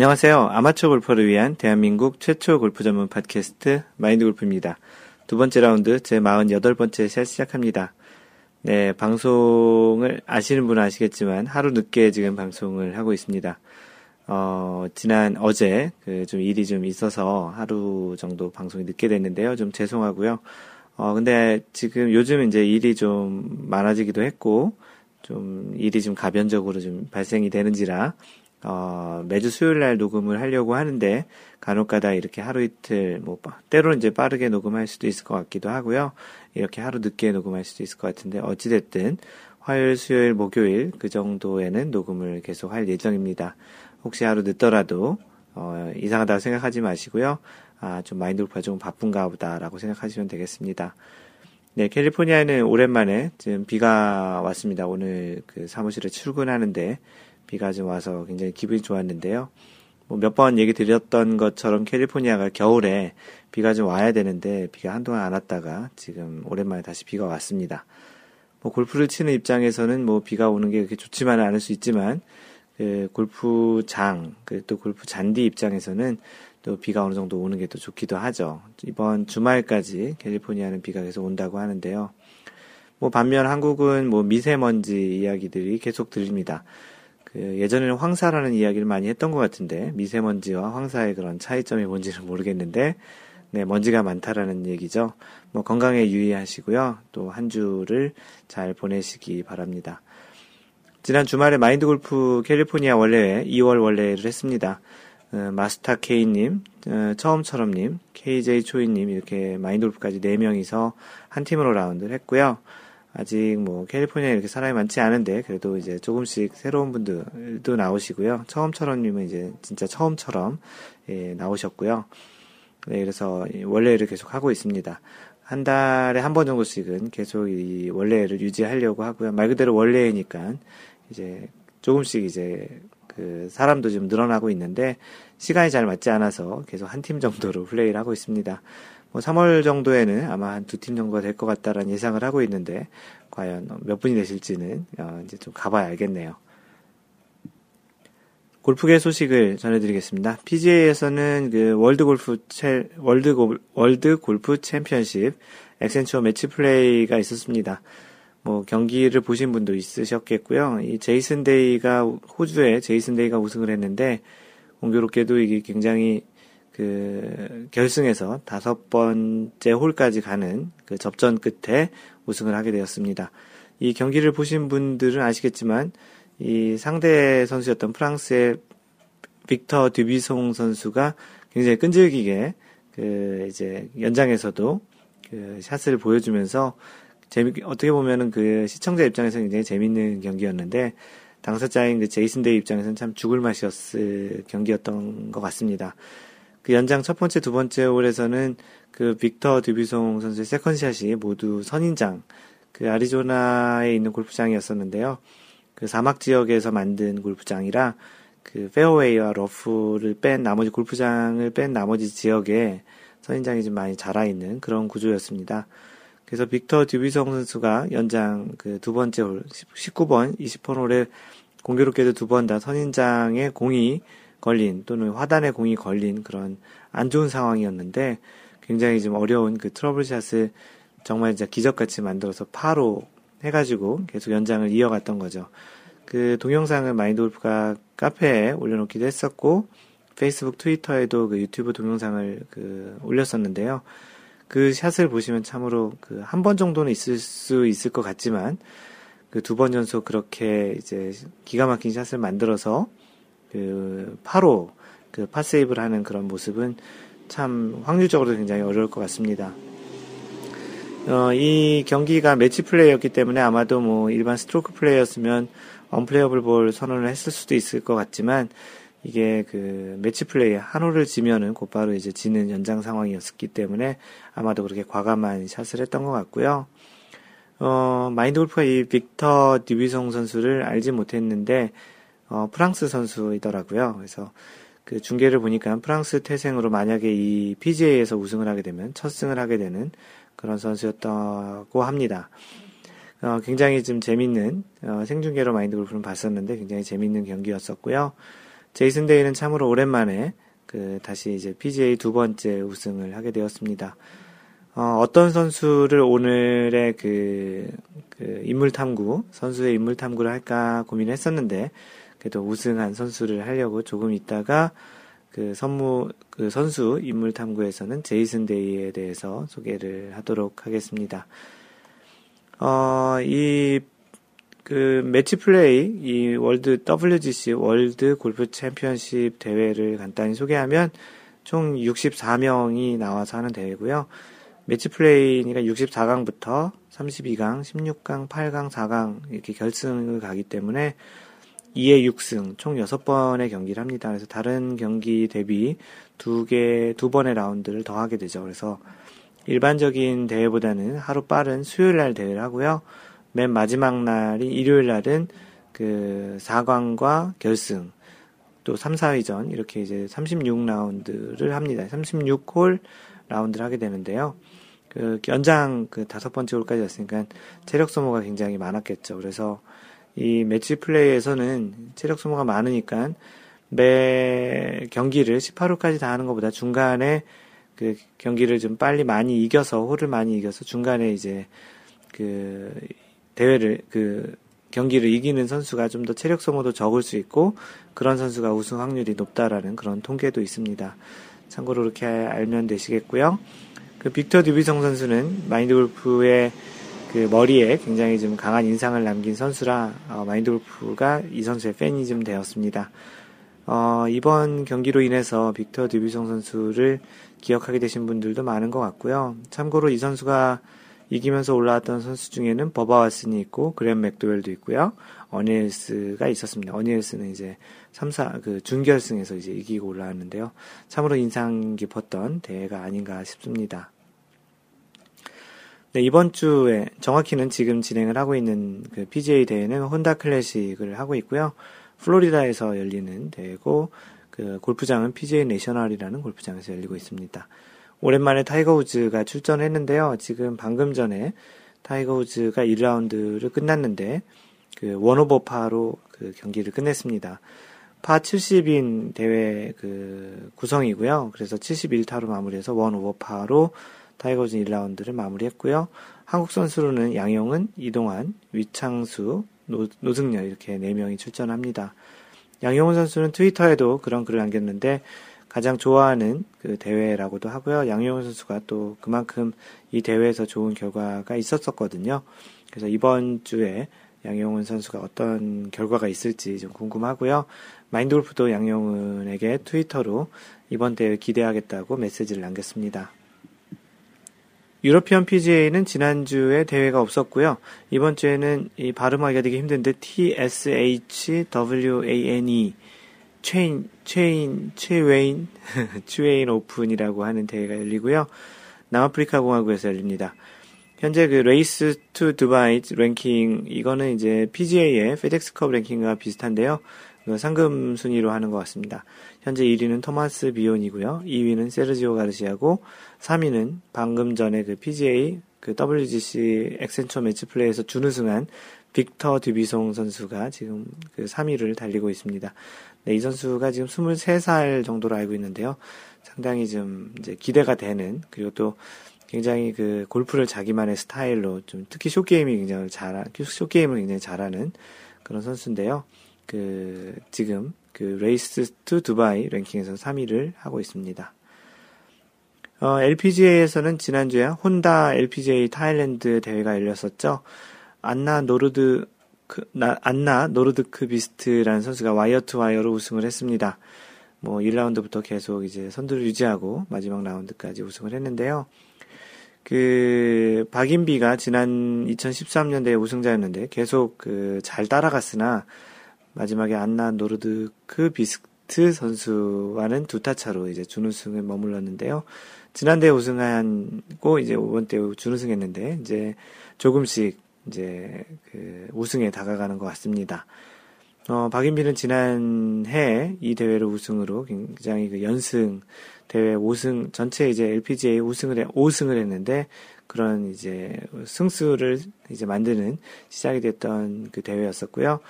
안녕하세요. 아마추어 골퍼를 위한 대한민국 최초 골프 전문 팟캐스트 마인드 골프입니다. 두 번째 라운드 제 48번째 샷 시작합니다. 네, 방송을 아시는 분은 아시겠지만 하루 늦게 지금 방송을 하고 있습니다. 어, 지난 어제 그 좀 일이 좀 있어서 하루 정도 방송이 늦게 됐는데요. 좀 죄송하고요. 어, 근데 지금 요즘 이제 일이 좀 많아지기도 했고, 좀 일이 좀 가변적으로 좀 발생이 되는지라, 어, 매주 수요일 날 녹음을 하려고 하는데 간혹가다 이렇게 하루 이틀 뭐 때로는 이제 빠르게 녹음할 수도 있을 것 같기도 하고요. 이렇게 하루 늦게 녹음할 수도 있을 것 같은데 어찌 됐든 화요일, 수요일, 목요일 그 정도에는 녹음을 계속 할 예정입니다. 혹시 하루 늦더라도 어, 이상하다고 생각하지 마시고요. 아, 좀 마인드 골프가 좀 바쁜가 보다라고 생각하시면 되겠습니다. 네, 캘리포니아에는 오랜만에 지금 비가 왔습니다. 오늘 그 사무실에 출근하는데 비가 좀 와서 굉장히 기분이 좋았는데요. 뭐 몇 번 얘기 드렸던 것처럼 캘리포니아가 겨울에 비가 좀 와야 되는데 비가 한동안 안 왔다가 지금 오랜만에 다시 비가 왔습니다. 뭐 골프를 치는 입장에서는 뭐 비가 오는 게 그렇게 좋지만은 않을 수 있지만 그 골프장 그또 골프 잔디 입장에서는 또 비가 어느 정도 오는 게 또 좋기도 하죠. 이번 주말까지 캘리포니아는 비가 계속 온다고 하는데요. 뭐 반면 한국은 뭐 미세먼지 이야기들이 계속 들립니다. 그 예전에는 황사라는 이야기를 많이 했던 것 같은데 미세먼지와 황사의 그런 차이점이 뭔지는 모르겠는데 네 먼지가 많다라는 얘기죠. 뭐 건강에 유의하시고요. 또 한 주를 잘 보내시기 바랍니다. 지난 주말에 마인드 골프 캘리포니아 원래회 2월 원래를 했습니다. 어, 마스타 K님, 어, 처음처럼님, KJ 초이님 이렇게 마인드 골프까지 4명이서 한 팀으로 라운드를 했고요. 아직 뭐 캘리포니아에 이렇게 사람이 많지 않은데 그래도 이제 조금씩 새로운 분들도 나오시고요. 처음처럼님은 이제 진짜 처음처럼 예, 나오셨고요. 네, 그래서 원래를 계속 하고 있습니다. 한 달에 한 번 정도씩은 계속 이 원래를 유지하려고 하고요. 말 그대로 원래니까 이제 조금씩 이제 그 사람도 좀 늘어나고 있는데 시간이 잘 맞지 않아서 계속 한 팀 정도로 플레이를 하고 있습니다. 뭐 3월 정도에는 아마 한 두 팀 정도가 될 것 같다라는 예상을 하고 있는데 과연 몇 분이 되실지는 어 이제 좀 가봐야 알겠네요. 골프계 소식을 전해드리겠습니다. PGA에서는 그 월드 골프 체, 월드, 골, 월드 골프 챔피언십 엑센추어 매치 플레이가 있었습니다. 뭐 경기를 보신 분도 있으셨겠고요. 이 제이슨 데이가 호주에 제이슨 데이가 우승을 했는데 공교롭게도 이게 굉장히 그 결승에서 다섯 번째 홀까지 가는 그 접전 끝에 우승을 하게 되었습니다. 이 경기를 보신 분들은 아시겠지만 이 상대 선수였던 프랑스의 빅터 듀비송 선수가 굉장히 끈질기게 그 이제 연장에서도 그 샷을 보여주면서 재미 어떻게 보면은 그 시청자 입장에서 굉장히 재밌는 경기였는데 당사자인 그 제이슨 데이 입장에서는 참 죽을 맛이었을 경기였던 것 같습니다. 그 연장 첫 번째, 두 번째 홀에서는 그 빅터 듀비송 선수의 second shot이 모두 선인장, 그 아리조나에 있는 골프장이었었는데요. 그 사막 지역에서 만든 골프장이라 그 페어웨이와 러프를 뺀 나머지 골프장을 뺀 나머지 지역에 선인장이 좀 많이 자라 있는 그런 구조였습니다. 그래서 빅터 듀비송 선수가 연장 그 두 번째 홀 19번, 20번 홀에 공교롭게도 두 번 다 선인장에 공이 걸린 또는 화단에 공이 걸린 그런 안 좋은 상황이었는데 굉장히 좀 어려운 그 트러블샷을 정말 진짜 기적같이 만들어서 파로 해가지고 계속 연장을 이어갔던 거죠. 그 동영상을 마인드골프가 카페에 올려놓기도 했었고 페이스북, 트위터에도 그 유튜브 동영상을 그 올렸었는데요. 그 샷을 보시면 참으로 그 한 번 정도는 있을 수 있을 것 같지만 그 두 번 연속 그렇게 이제 기가 막힌 샷을 만들어서 그 파로 그 par save를 하는 그런 모습은 참 확률적으로 굉장히 어려울 것 같습니다. 어, 이 경기가 매치 플레이였기 때문에 아마도 뭐 일반 스트로크 플레이였으면 unplayable ball 선언을 했을 수도 있을 것 같지만 이게 그 매치 플레이 한 홀을 지면은 곧바로 이제 지는 연장 상황이었기 때문에 아마도 그렇게 과감한 샷을 했던 것 같고요. 어, 마인드 골프가 이 빅터 디비송 선수를 알지 못했는데 어, 프랑스 선수이더라고요. 그래서 그 중계를 보니까 프랑스 태생으로 만약에 이 PGA에서 우승을 하게 되면 첫 승을 하게 되는 그런 선수였다고 합니다. 어, 굉장히 좀 재밌는 어, 생중계로 마인드 골프는 봤었는데 굉장히 재밌는 경기였었고요. 제이슨 데이는 참으로 오랜만에 그 다시 이제 PGA 두 번째 우승을 하게 되었습니다. 어떤 선수를 오늘의 그, 그 인물 탐구, 선수의 인물 탐구를 할까 고민을 했었는데, 그래도 우승한 선수를 하려고 조금 있다가 그 선무, 그 선수 인물 탐구에서는 제이슨 데이에 대해서 소개를 하도록 하겠습니다. 어, 이, 그 매치 플레이, 이 월드 WGC 월드 골프 챔피언십 대회를 간단히 소개하면 총 64명이 나와서 하는 대회고요. 매치 플레이니까 64강부터 32강, 16강, 8강, 4강 이렇게 결승을 가기 때문에 2회 6승 총 6번의 경기를 합니다. 그래서 다른 경기 대비 두 개, 두 번의 라운드를 더 하게 되죠. 그래서 일반적인 대회보다는 하루 빠른 수요일 날 대회를 하고요. 맨 마지막 날인 일요일 날은 그 4강과 결승 또 3, 4위전 이렇게 이제 36라운드를 합니다. 36홀 라운드를 하게 되는데요. 그 연장 그 다섯 번째 홀까지 왔으니까 체력 소모가 굉장히 많았겠죠. 그래서 이 매치 플레이에서는 체력 소모가 많으니까 매 경기를 18홀까지 다 하는 것보다 중간에 그 경기를 좀 빨리 많이 이겨서 홀을 많이 이겨서 중간에 이제 그 대회를 그 경기를 이기는 선수가 좀 더 체력 소모도 적을 수 있고 그런 선수가 우승 확률이 높다라는 그런 통계도 있습니다. 참고로 그렇게 알면 되시겠고요. 그 빅터 듀비성 선수는 마인드 골프의 그 머리에 굉장히 좀 강한 인상을 남긴 선수라 어, 마인드 골프가 이 선수의 팬이 좀 되었습니다. 어, 이번 경기로 인해서 빅터 듀비성 선수를 기억하게 되신 분들도 많은 것 같고요. 참고로 이 선수가 이기면서 올라왔던 선수 중에는 버바 왓슨이 있고 그랜 맥도웰도 있고요. 어니엘스가 있었습니다. 어니엘스는 이제 3, 4, 그 준결승에서 이제 이기고 올라왔는데요. 참으로 인상 깊었던 대회가 아닌가 싶습니다. 네, 이번 주에 정확히는 지금 진행을 하고 있는 그 PGA 대회는 혼다 클래식을 하고 있고요. 플로리다에서 열리는 대회고 그 골프장은 PGA 내셔널이라는 골프장에서 열리고 있습니다. 오랜만에 타이거 우즈가 출전했는데요. 지금 방금 전에 타이거 우즈가 1라운드를 끝났는데 그 one over par로 그 경기를 끝냈습니다. 파 70인 대회 그 구성이고요. 그래서 71타로 마무리해서 one over par로 타이거 우즈 1라운드를 마무리했고요. 한국 선수로는 양용은, 이동환, 위창수, 노, 노승열 이렇게 4명이 출전합니다. 양용은 선수는 트위터에도 그런 글을 남겼는데 가장 좋아하는 그 대회라고도 하고요. 양용훈 선수가 또 그만큼 이 대회에서 좋은 결과가 있었었거든요. 그래서 이번 주에 양용훈 선수가 어떤 결과가 있을지 좀 궁금하고요. 마인드 골프도 양용훈에게 트위터로 이번 대회 기대하겠다고 메시지를 남겼습니다. 유러피언 PGA는 지난주에 대회가 없었고요. 이번 주에는 이 발음하기가 되게 힘든데 TSHWANE 체인 체인 최웨인 최웨인 오픈이라고 하는 대회가 열리고요. 남아프리카 공화국에서 열립니다. 현재 그 레이스 투 두바이 랭킹 이거는 이제 PGA의 페덱스컵 랭킹과 비슷한데요. 그 상금 순위로 하는 것 같습니다. 현재 1위는 토마스 비온이고요. 2위는 세르지오 가르시아고 3위는 방금 전에 그 PGA 그 WGC 엑센처 매치 플레이에서 준우승한 빅터 듀비송 선수가 지금 그 3위를 달리고 있습니다. 네, 이 선수가 지금 23살 정도로 알고 있는데요. 상당히 좀 이제 기대가 되는 그리고 또 굉장히 그 골프를 자기만의 스타일로 좀 특히 short game이 굉장히 잘, short game을 굉장히 잘하는 그런 선수인데요. 그 지금 그 레이스 투 두바이 랭킹에서 3위를 하고 있습니다. 어, LPGA에서는 지난주에 혼다 LPGA 타일랜드 대회가 열렸었죠. 안나 노르드 그, 나, 안나 노르드크비스트라는 선수가 wire to wire로 우승을 했습니다. 뭐 1라운드부터 계속 이제 선두를 유지하고 마지막 라운드까지 우승을 했는데요. 그 박인비가 지난 2013년대 우승자였는데 계속 그 잘 따라갔으나 마지막에 안나 노르드크비스트 선수와는 두 타 차로 이제 준우승에 머물렀는데요. 지난대 우승하고 이제 이번 때 준우승했는데 이제 조금씩 이제 그 우승에 다가가는 것 같습니다. 어, 박인비는 지난해 이 대회를 우승으로 굉장히 그 연승 대회 5승 전체 이제 LPGA 우승을 해, 5승을 했는데 그런 이제 승수를 이제 만드는 시작이 됐던 그 대회였었고요.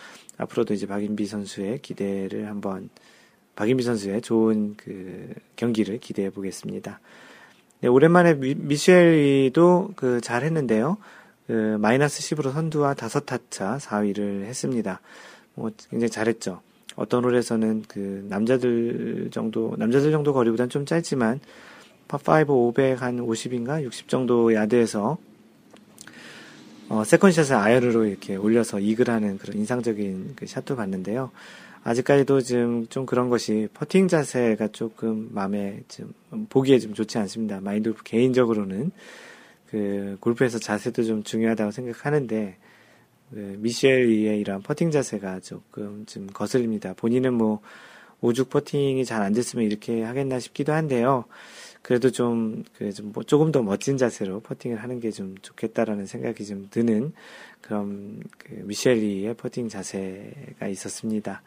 앞으로도 이제 박인비 선수의 기대를 한번 박인비 선수의 좋은 그 경기를 기대해 보겠습니다. 네, 오랜만에 미셸 위도 그 잘했는데요. 그 마이너스 10으로 선두와 5타차 4위를 했습니다. 뭐 굉장히 잘했죠. 어떤 홀에서는 그 남자들 정도 남자들 정도 거리보다는 좀 짧지만 파5 500 한 50인가 60 정도 야드에서 어, second shot을 아이언으로 이렇게 올려서 이글하는 그런 인상적인 그 샷도 봤는데요. 아직까지도 지금 좀 그런 것이 퍼팅 자세가 조금 마음에 좀 보기에 좀 좋지 않습니다. 마인드 개인적으로는 그 골프에서 자세도 좀 중요하다고 생각하는데 그 미셸의 이런 퍼팅 자세가 조금 좀 거슬립니다. 본인은 뭐 오죽 퍼팅이 잘 안 됐으면 이렇게 하겠나 싶기도 한데요. 그래도 좀, 그, 좀, 뭐 조금 더 멋진 자세로 퍼팅을 하는 게 좀 좋겠다라는 생각이 좀 드는 그런, 그, 미셸리의 퍼팅 자세가 있었습니다.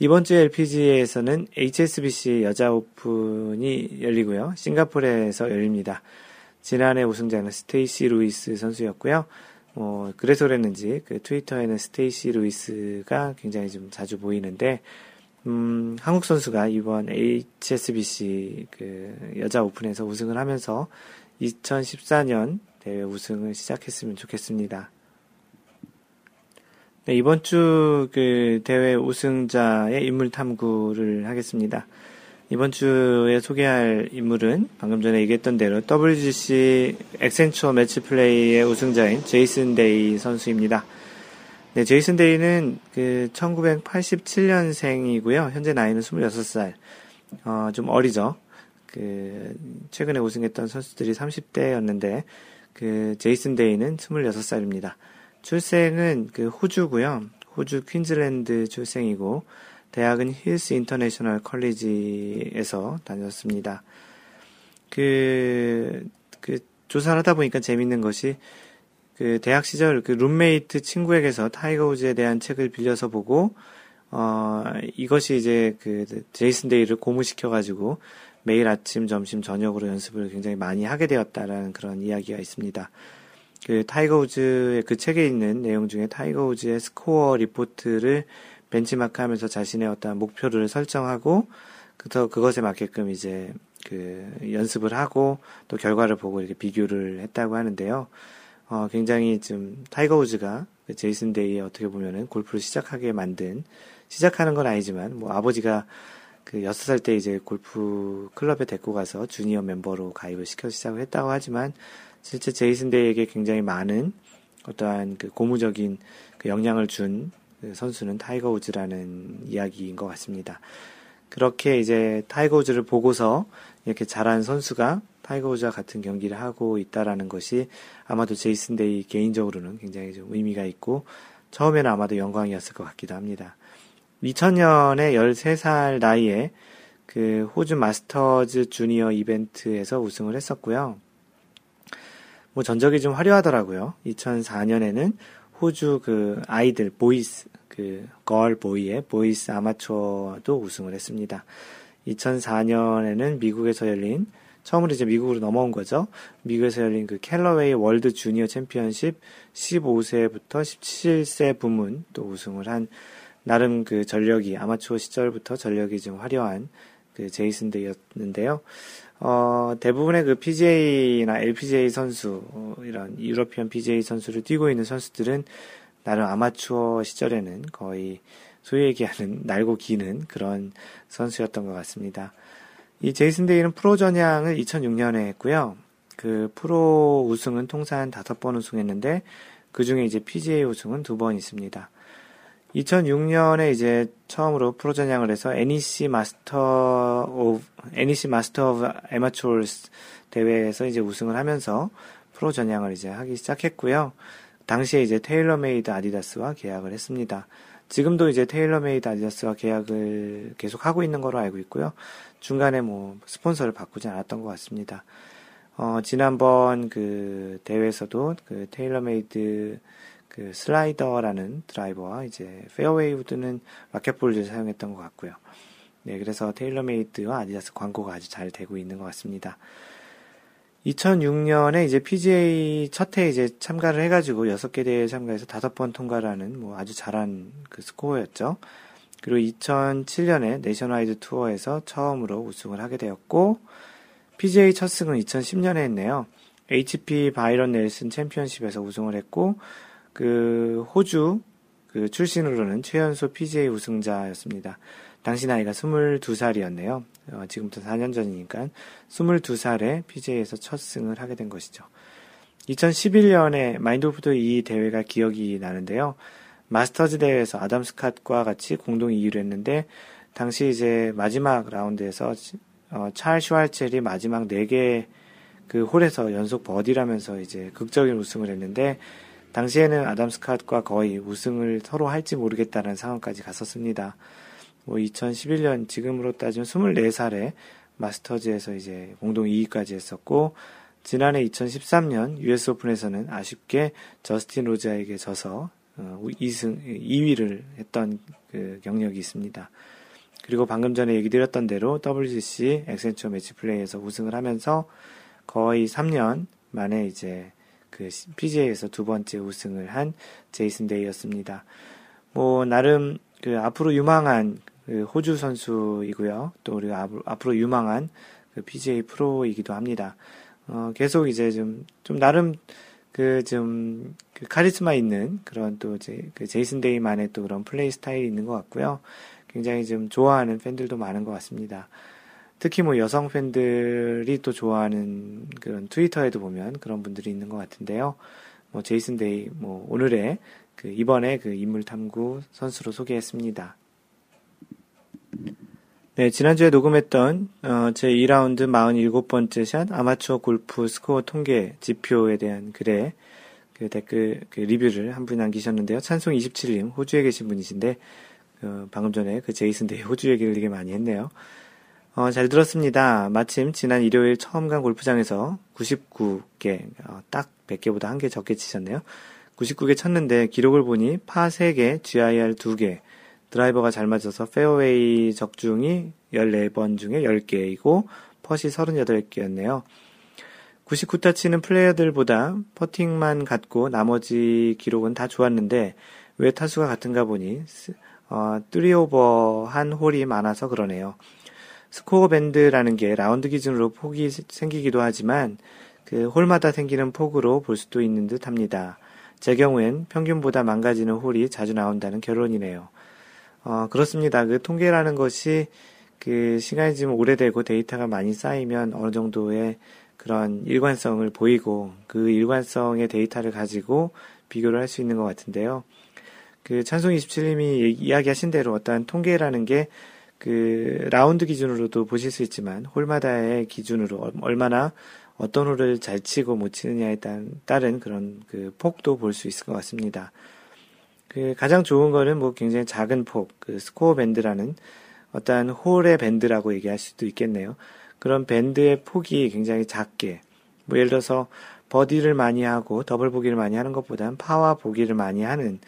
이번 주 LPGA에서는 HSBC 여자 오픈이 열리고요. 싱가포르에서 열립니다. 지난해 우승자는 스테이시 루이스 선수였고요. 뭐, 그래서 그랬는지, 그 트위터에는 스테이시 루이스가 굉장히 좀 자주 보이는데, 음, 한국 선수가 이번 HSBC 그 여자 오픈에서 우승을 하면서 2014년 대회 우승을 시작했으면 좋겠습니다. 네, 이번 주 그 대회 우승자의 인물 탐구를 하겠습니다. 이번 주에 소개할 인물은 방금 전에 얘기했던 대로 WGC 액센츄어 매치 플레이의 우승자인 제이슨 데이 선수입니다. 네, 제이슨 데이는 그 1987년생이고요. 현재 나이는 26살. 어, 좀 어리죠. 그 최근에 우승했던 선수들이 30대였는데 그 제이슨 데이는 26살입니다. 출생은 그 호주고요. 호주 퀸즐랜드 출생이고 대학은 힐스 인터내셔널 컬리지에서 다녔습니다. 그, 그 조사를 하다 보니까 재밌는 것이 그 대학 시절 그 룸메이트 친구에게서 타이거 우즈에 대한 책을 빌려서 보고 어 이것이 이제 그 제이슨 데이를 고무시켜 가지고 매일 아침 점심 저녁으로 연습을 굉장히 많이 하게 되었다라는 그런 이야기가 있습니다. 그 타이거 우즈의 그 책에 있는 내용 중에 타이거 우즈의 score report를 벤치마크 하면서 자신의 어떤 목표를 설정하고 그래서 그것에 맞게끔 이제 그 연습을 하고 또 결과를 보고 이렇게 비교를 했다고 하는데요. 어, 굉장히 좀 타이거 우즈가 그 제이슨 데이에 어떻게 보면은 골프를 시작하게 만든 시작하는 건 아니지만 뭐 아버지가 그 여섯 살 때 이제 골프 클럽에 데리고 가서 주니어 멤버로 가입을 시켜 시작을 했다고 하지만 실제 제이슨 데이에게 굉장히 많은 어떠한 그 고무적인 그 영향을 준 그 선수는 타이거 우즈라는 이야기인 것 같습니다. 그렇게 이제 타이거 우즈를 보고서 이렇게 잘한 선수가 타이거 우즈와 같은 경기를 하고 있다라는 것이 아마도 제이슨 데이 개인적으로는 굉장히 좀 의미가 있고 처음에는 아마도 영광이었을 것 같기도 합니다. 2000년에 13살 나이에 그 호주 마스터즈 주니어 이벤트에서 우승을 했었고요. 뭐 전적이 좀 화려하더라고요. 2004년에는 호주 그 아이들 boys 그 girl boy의 boys 아마추어도 우승을 했습니다. 2004년에는 미국에서 열린 처음으로 이제 미국으로 넘어온 거죠. 미국에서 열린 그 캘러웨이 월드 주니어 챔피언십 15세부터 17세 부문 또 우승을 한 나름 그 전력이 아마추어 시절부터 전력이 좀 화려한 그 제이슨 데이였는데요. 어, 대부분의 그 PGA나 LPGA 선수, 어, 이런 유러피언 PGA 선수를 뛰고 있는 선수들은 나름 아마추어 시절에는 거의 소위 얘기하는 날고 기는 그런 선수였던 것 같습니다. 이 제이슨 데이는 프로 전향을 2006년에 했고요. 그 프로 우승은 통산 다섯 번 우승했는데 그 중에 이제 PGA 우승은 두 번 있습니다. 2006년에 이제 처음으로 프로 전향을 해서 NEC Master of NEC Master of Amateurs 대회에서 이제 우승을 하면서 프로 전향을 이제 하기 시작했고요. 당시에 이제 테일러메이드 아디다스와 계약을 했습니다. 지금도 이제 테일러메이드 아디다스와 계약을 계속 하고 있는 거로 알고 있고요. 중간에 뭐 스폰서를 바꾸지 않았던 것 같습니다. 어, 지난번 그 대회에서도 그 테일러메이드 그 슬라이더라는 드라이버와 이제 페어웨이 우드는 로켓볼을 사용했던 것 같고요. 네, 그래서 테일러메이드와 아디다스 광고가 아주 잘 되고 있는 것 같습니다. 2006년에 이제 PGA 첫 해 이제 참가를 해가지고 6개 대회에 참가해서 5번 통과라는 뭐 아주 잘한 그 스코어였죠. 그리고 2007년에 내셔널와이드 투어에서 처음으로 우승을 하게 되었고 PGA 첫 승은 2010년에 했네요. HP 바이런 넬슨 챔피언십에서 우승을 했고 그 호주 그 출신으로는 최연소 PGA 우승자였습니다. 당시 나이가 22살이었네요. 어, 지금부터 4년 전이니까 22살에 PGA에서 첫 승을 하게 된 것이죠. 2011년에 마인드 골프도 이 대회가 기억이 나는데요. 마스터즈 대회에서 아담 스캇과 같이 공동 2위를 했는데 당시 이제 마지막 라운드에서 어, 찰 슈왈첼이 마지막 4개 그 홀에서 연속 버디라면서 이제 극적인 우승을 했는데 당시에는 아담 스캇과 거의 우승을 서로 할지 모르겠다는 상황까지 갔었습니다. 뭐 2011년 지금으로 따지면 24살에 마스터즈에서 이제 공동 2위까지 했었고 지난해 2013년 US 오픈에서는 아쉽게 저스틴 로즈에게 져서 2승 어, 2위를 했던 그 경력이 있습니다. 그리고 방금 전에 얘기 드렸던 대로 WGC 엑센처 매치 플레이에서 우승을 하면서 거의 3년 만에 이제 그 PGA에서 두 번째 우승을 한 제이슨 데이였습니다. 뭐 나름 그 앞으로 유망한 그 호주 선수이고요. 또 우리가 앞으로 유망한 그 PGA 프로이기도 합니다. 어, 계속 이제 좀, 좀 나름 그 좀, 그 카리스마 있는 그런 또 이제 그 제이슨 데이만의 또 그런 플레이 스타일이 있는 것 같고요. 굉장히 좀 좋아하는 팬들도 많은 것 같습니다. 특히 뭐 여성 팬들이 또 좋아하는 그런 트위터에도 보면 그런 분들이 있는 것 같은데요. 뭐 제이슨 데이 뭐 오늘의 그 이번에 그 인물 탐구 선수로 소개했습니다. 네, 지난주에 녹음했던 어, 제 2라운드 47번째 샷 아마추어 골프 스코어 통계 지표에 대한 글에 그 댓글 그 리뷰를 한 분이 남기셨는데요. 찬송 27님 호주에 계신 분이신데 어, 방금 전에 그 제이슨 데이 호주 얘기를 되게 많이 했네요. 어, 잘 들었습니다. 마침 지난 일요일 처음 간 골프장에서 99개, 어, 딱 100개보다 한 개 적게 치셨네요. 99개 쳤는데 기록을 보니 파 3개, GIR 2개, 드라이버가 잘 맞아서 페어웨이 적중이 14번 중에 10개이고 퍼시 38개였네요. 99타 치는 플레이어들보다 퍼팅만 같고 나머지 기록은 다 좋았는데 왜 타수가 같은가 보니 어, three over 한 홀이 많아서 그러네요. 스코어 밴드라는 게 라운드 기준으로 폭이 생기기도 하지만 그 홀마다 생기는 폭으로 볼 수도 있는 듯 합니다. 제 경우엔 평균보다 망가지는 홀이 자주 나온다는 결론이네요. 어, 그렇습니다. 그 통계라는 것이 그 시간이 좀 오래되고 데이터가 많이 쌓이면 어느 정도의 그런 일관성을 보이고 그 일관성의 데이터를 가지고 비교를 할 수 있는 것 같은데요. 그 찬송 27님이 이야기하신 대로 어떠한 통계라는 게 그 라운드 기준으로도 보실 수 있지만 홀마다의 기준으로 얼마나 어떤 홀을 잘 치고 못 치느냐에 따른 그런 그 폭도 볼 수 있을 것 같습니다. 그 가장 좋은 거는 뭐 굉장히 작은 폭, 그 스코어 밴드라는 어떠한 홀의 밴드라고 얘기할 수도 있겠네요. 그런 밴드의 폭이 굉장히 작게, 뭐 예를 들어서 버디를 많이 하고 더블 보기를 많이 하는 것보다는 파와 보기를 많이 하는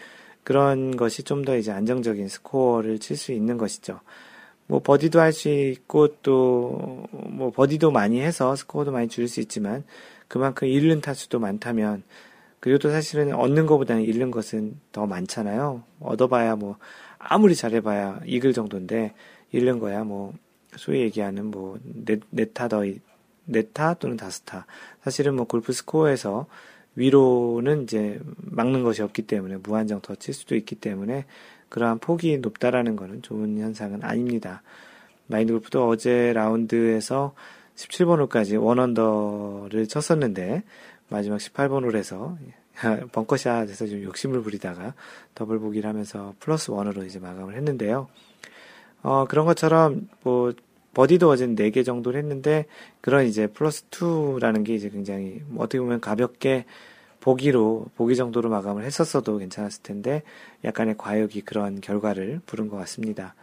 그런 것이 좀 더 이제 안정적인 스코어를 칠 수 있는 것이죠. 뭐 버디도 할 수 있고 또 뭐 버디도 많이 해서 스코어도 많이 줄일 수 있지만 그만큼 잃는 타수도 많다면 그리고 또 사실은 얻는 것보다는 잃는 것은 더 많잖아요. 얻어봐야 뭐 아무리 잘해봐야 이글 정도인데 잃는 거야 뭐 소위 얘기하는 뭐 네타 더 네타 또는 다스타 사실은 뭐 골프 스코어에서 위로는 이제 막는 것이 없기 때문에 무한정 더 칠 수도 있기 때문에 그러한 폭이 높다라는 것은 좋은 현상은 아닙니다. 마인드 골프도 어제 라운드에서 17번 홀까지 one under를 쳤었는데 마지막 18번 홀에서 벙커샷에서 좀 욕심을 부리다가 더블 보기를 하면서 플러스 one으로 이제 마감을 했는데요. 어, 그런 것처럼 뭐 버디도 어제는 4개 정도를 했는데 그런 이제 플러스 2라는 게 이제 굉장히 뭐 어떻게 보면 가볍게 보기로 보기 정도로 마감을 했었어도 괜찮았을 텐데 약간의 과욕이 그런 결과를 부른 것 같습니다.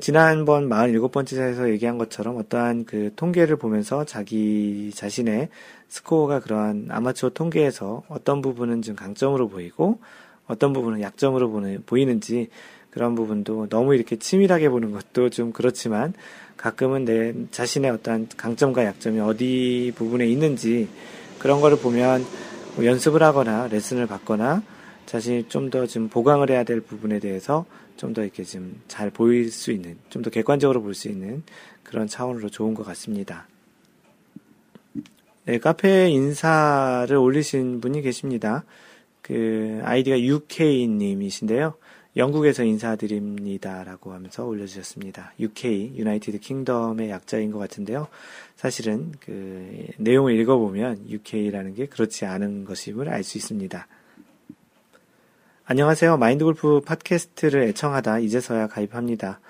지난번 47번째 자에서 얘기한 것처럼 어떠한 그 통계를 보면서 자기 자신의 스코어가 그러한 아마추어 통계에서 어떤 부분은 좀 강점으로 보이고 어떤 부분은 약점으로 보는, 보이는지 그런 부분도 너무 이렇게 치밀하게 보는 것도 좀 그렇지만 가끔은 내 자신의 어떠한 강점과 약점이 어디 부분에 있는지 그런 거를 보면 뭐 연습을 하거나 레슨을 받거나 자신이 좀더좀 보강을 해야 될 부분에 대해서 좀 더 이렇게 좀 잘 보일 수 있는, 좀 더 객관적으로 볼 수 있는 그런 차원으로 좋은 것 같습니다. 네, 카페 인사를 올리신 분이 계십니다. 그 아이디가 UK님이신데요. 영국에서 인사드립니다라고 하면서 올려주셨습니다. UK, 유나이티드 킹덤의 약자인 것 같은데요. 사실은 그 내용을 읽어보면 UK라는 게 그렇지 않은 것임을 알 수 있습니다. 안녕하세요. 마인드골프 팟캐스트를 애청하다 이제서야 가입합니다.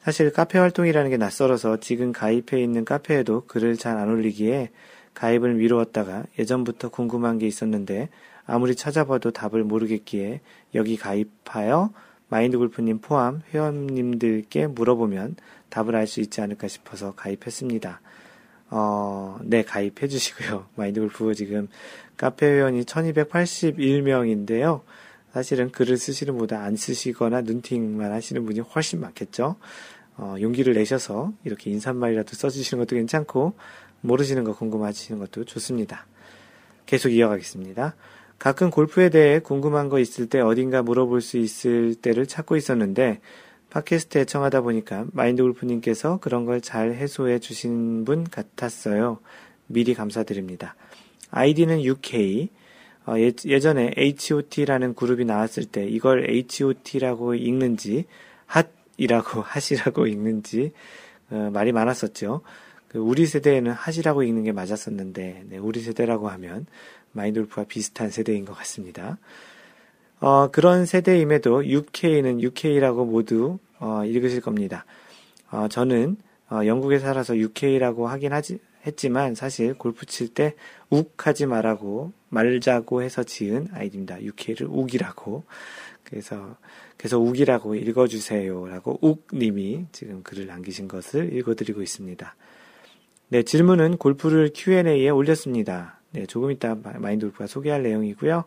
사실 카페 활동이라는 게 낯설어서 지금 가입해 있는 카페에도 글을 잘 안 올리기에 가입을 미루었다가 예전부터 궁금한 게 있었는데 아무리 찾아봐도 답을 모르겠기에 여기 가입하여 마인드골프님 포함 회원님들께 물어보면 답을 알 수 있지 않을까 싶어서 가입했습니다. 어, 네, 가입해 주시고요. 마인드골프 지금 카페 회원이 1281명인데요. 사실은 글을 쓰시는 보다 안 쓰시거나 눈팅만 하시는 분이 훨씬 많겠죠. 어, 용기를 내셔서 이렇게 인사말이라도 써주시는 것도 괜찮고, 모르시는 거 궁금하시는 것도 좋습니다. 계속 이어가겠습니다. 가끔 골프에 대해 궁금한 거 있을 때 어딘가 물어볼 수 있을 때를 찾고 있었는데 팟캐스트 애청하다 보니까 마인드 골프님께서 그런 걸 잘 해소해 주신 분 같았어요. 미리 감사드립니다. 아이디는 UK. 어, 예, 전에 HOT라는 그룹이 나왔을 때 이걸 HOT라고 읽는지 핫이라고 핫이라고 읽는지 어, 말이 많았었죠. 그 우리 세대에는 핫이라고 읽는 게 맞았었는데 네, 우리 세대라고 하면 마인돌프와 비슷한 세대인 것 같습니다. 어, 그런 세대임에도 UK는 UK라고 모두 어, 읽으실 겁니다. 어, 저는 어, 영국에 살아서 UK라고 하긴 하지, 했지만 사실 골프 칠 때 욱 하지 말라고 말자고 해서 지은 아이디입니다. UK를 욱이라고 그래서 그래서 욱이라고 읽어주세요라고 욱님이 지금 글을 남기신 것을 읽어드리고 있습니다. 네 질문은 골프를 Q&A에 올렸습니다. 네, 조금 이따 마인드골프가 소개할 내용이고요.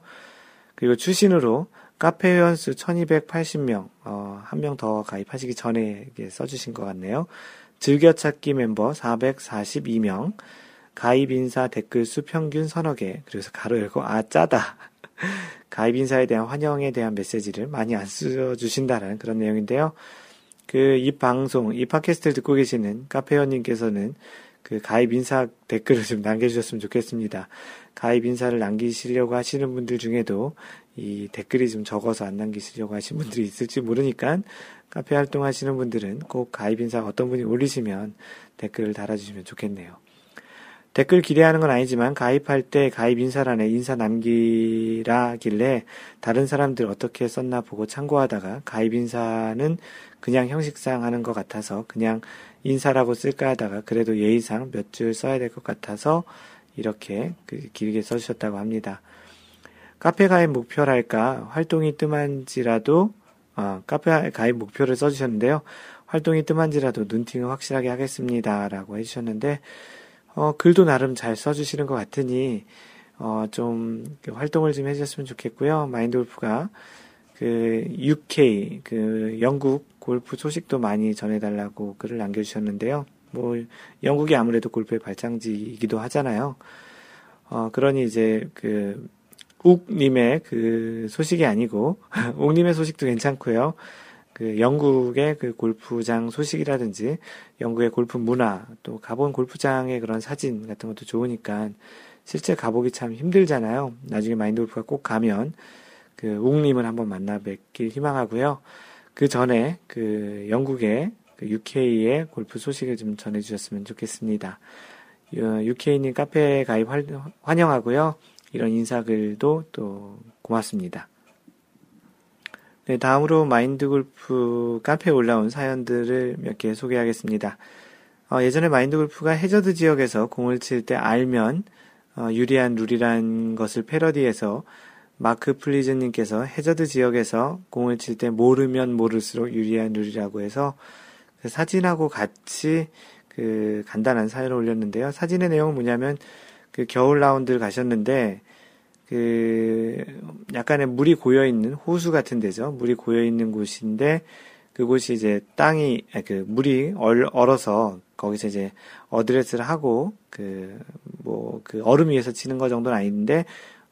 그리고 추신으로 카페 회원 수 1280명, 어, 한 명 더 가입하시기 전에 써주신 것 같네요. 즐겨찾기 멤버 442명, 가입 인사 댓글 수 평균 서너 개, 그래서 가로 열고, 아, 짜다. 가입 인사에 대한 환영에 대한 메시지를 많이 안 써주신다라는 그런 내용인데요. 그, 이 방송, 이 팟캐스트를 듣고 계시는 카페원님께서는 그 가입 인사 댓글을 좀 남겨주셨으면 좋겠습니다. 가입 인사를 남기시려고 하시는 분들 중에도 이 댓글이 좀 적어서 안 남기시려고 하시는 분들이 있을지 모르니까 카페 활동하시는 분들은 꼭 가입 인사 어떤 분이 올리시면 댓글을 달아주시면 좋겠네요. 댓글 기대하는 건 아니지만 가입할 때 가입 인사란에 인사 남기라길래 다른 사람들 어떻게 썼나 보고 참고하다가 가입 인사는 그냥 형식상 하는 것 같아서 그냥 인사라고 쓸까 하다가 그래도 예의상 몇 줄 써야 될 것 같아서 이렇게 그 길게 써주셨다고 합니다. 카페 가입 목표랄까 활동이 뜸한지라도 어, 카페 가입 목표를 써주셨는데요. 활동이 뜸한지라도 눈팅을 확실하게 하겠습니다 라고 해주셨는데 어, 글도 나름 잘 써주시는 것 같으니 어, 좀 활동을 좀 해주셨으면 좋겠고요. 마인드 골프가 그 UK 그 영국 골프 소식도 많이 전해달라고 글을 남겨주셨는데요. 뭐 영국이 아무래도 골프의 발장지이기도 하잖아요. 어 그러니 이제 그 욱님의 그 소식이 아니고 욱님의 소식도 괜찮고요. 그 영국의 그 골프장 소식이라든지 영국의 골프 문화 또 가본 골프장의 그런 사진 같은 것도 좋으니까 실제 가보기 참 힘들잖아요. 나중에 마인드 골프가 꼭 가면 그 웅님을 한번 만나 뵙길 희망하고요. 그 전에 그 영국의 그 UK의 골프 소식을 좀 전해주셨으면 좋겠습니다. UK님 카페 가입 환영하고요. 이런 인사글도 또 고맙습니다. 네, 다음으로 마인드 골프 카페에 올라온 사연들을 몇 개 소개하겠습니다. 어, 예전에 마인드 골프가 해저드 지역에서 공을 칠 때 알면 어, 유리한 룰이란 것을 패러디해서 마크 플리즈님께서 해저드 지역에서 공을 칠 때 모르면 모를수록 유리한 룰이라고 해서 그 사진하고 같이 그 간단한 사연을 올렸는데요. 사진의 내용은 뭐냐면 그 겨울 라운드를 가셨는데 그 약간의 물이 고여 있는 호수 같은 데죠. 물이 고여 있는 곳인데 그곳이 이제 땅이 그 물이 얼, 얼어서 거기서 이제 어드레스를 하고 그 뭐그 그 얼음 위에서 치는 거 정도는 아닌데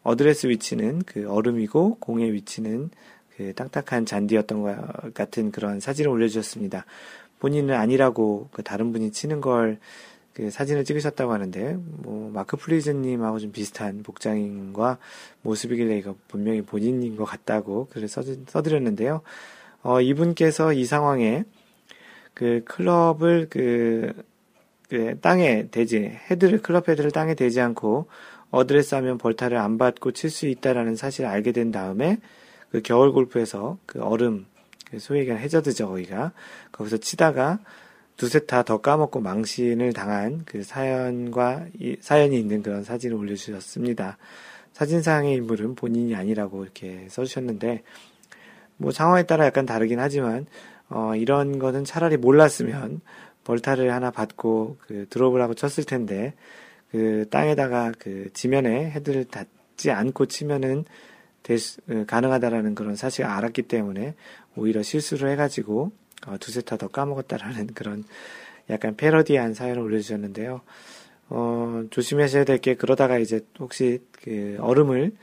어드레스 위치는 그 얼음이고 공의 위치는 그그 딱딱한 잔디였던 것 같은 그런 사진을 올려주셨습니다. 본인은 아니라고 그 다른 분이 치는 걸 그 사진을 찍으셨다고 하는데 뭐 마크 플리즈님하고 좀 비슷한 복장인과 모습이길래 이거 분명히 본인인 것 같다고 글을 써, 써드렸는데요. 어, 이분께서 이 상황에 그 클럽을 그, 그 땅에 대지 헤드를 클럽 헤드를 땅에 대지 않고 어드레스 하면 벌타를 안 받고 칠 수 있다라는 사실을 알게 된 다음에 그 겨울 골프에서 그 얼음 그 소위 얘기하는 해저드죠 거기가 거기서 치다가 두세 타 더 까먹고 망신을 당한 그 사연과 이, 사연이 있는 그런 사진을 올려주셨습니다. 사진상의 인물은 본인이 아니라고 이렇게 써주셨는데 뭐 상황에 따라 약간 다르긴 하지만 어, 이런 거는 차라리 몰랐으면 벌타를 하나 받고 그 드롭을 하고 쳤을 텐데 그 땅에다가 그 지면에 헤드를 닿지 않고 치면은 수, 어, 가능하다라는 그런 사실을 알았기 때문에 오히려 실수를 해가지고 어, 두세 타 더 까먹었다라는 그런 약간 패러디한 사연을 올려주셨는데요. 어, 조심하셔야 될 게 그러다가 이제 혹시 그 얼음을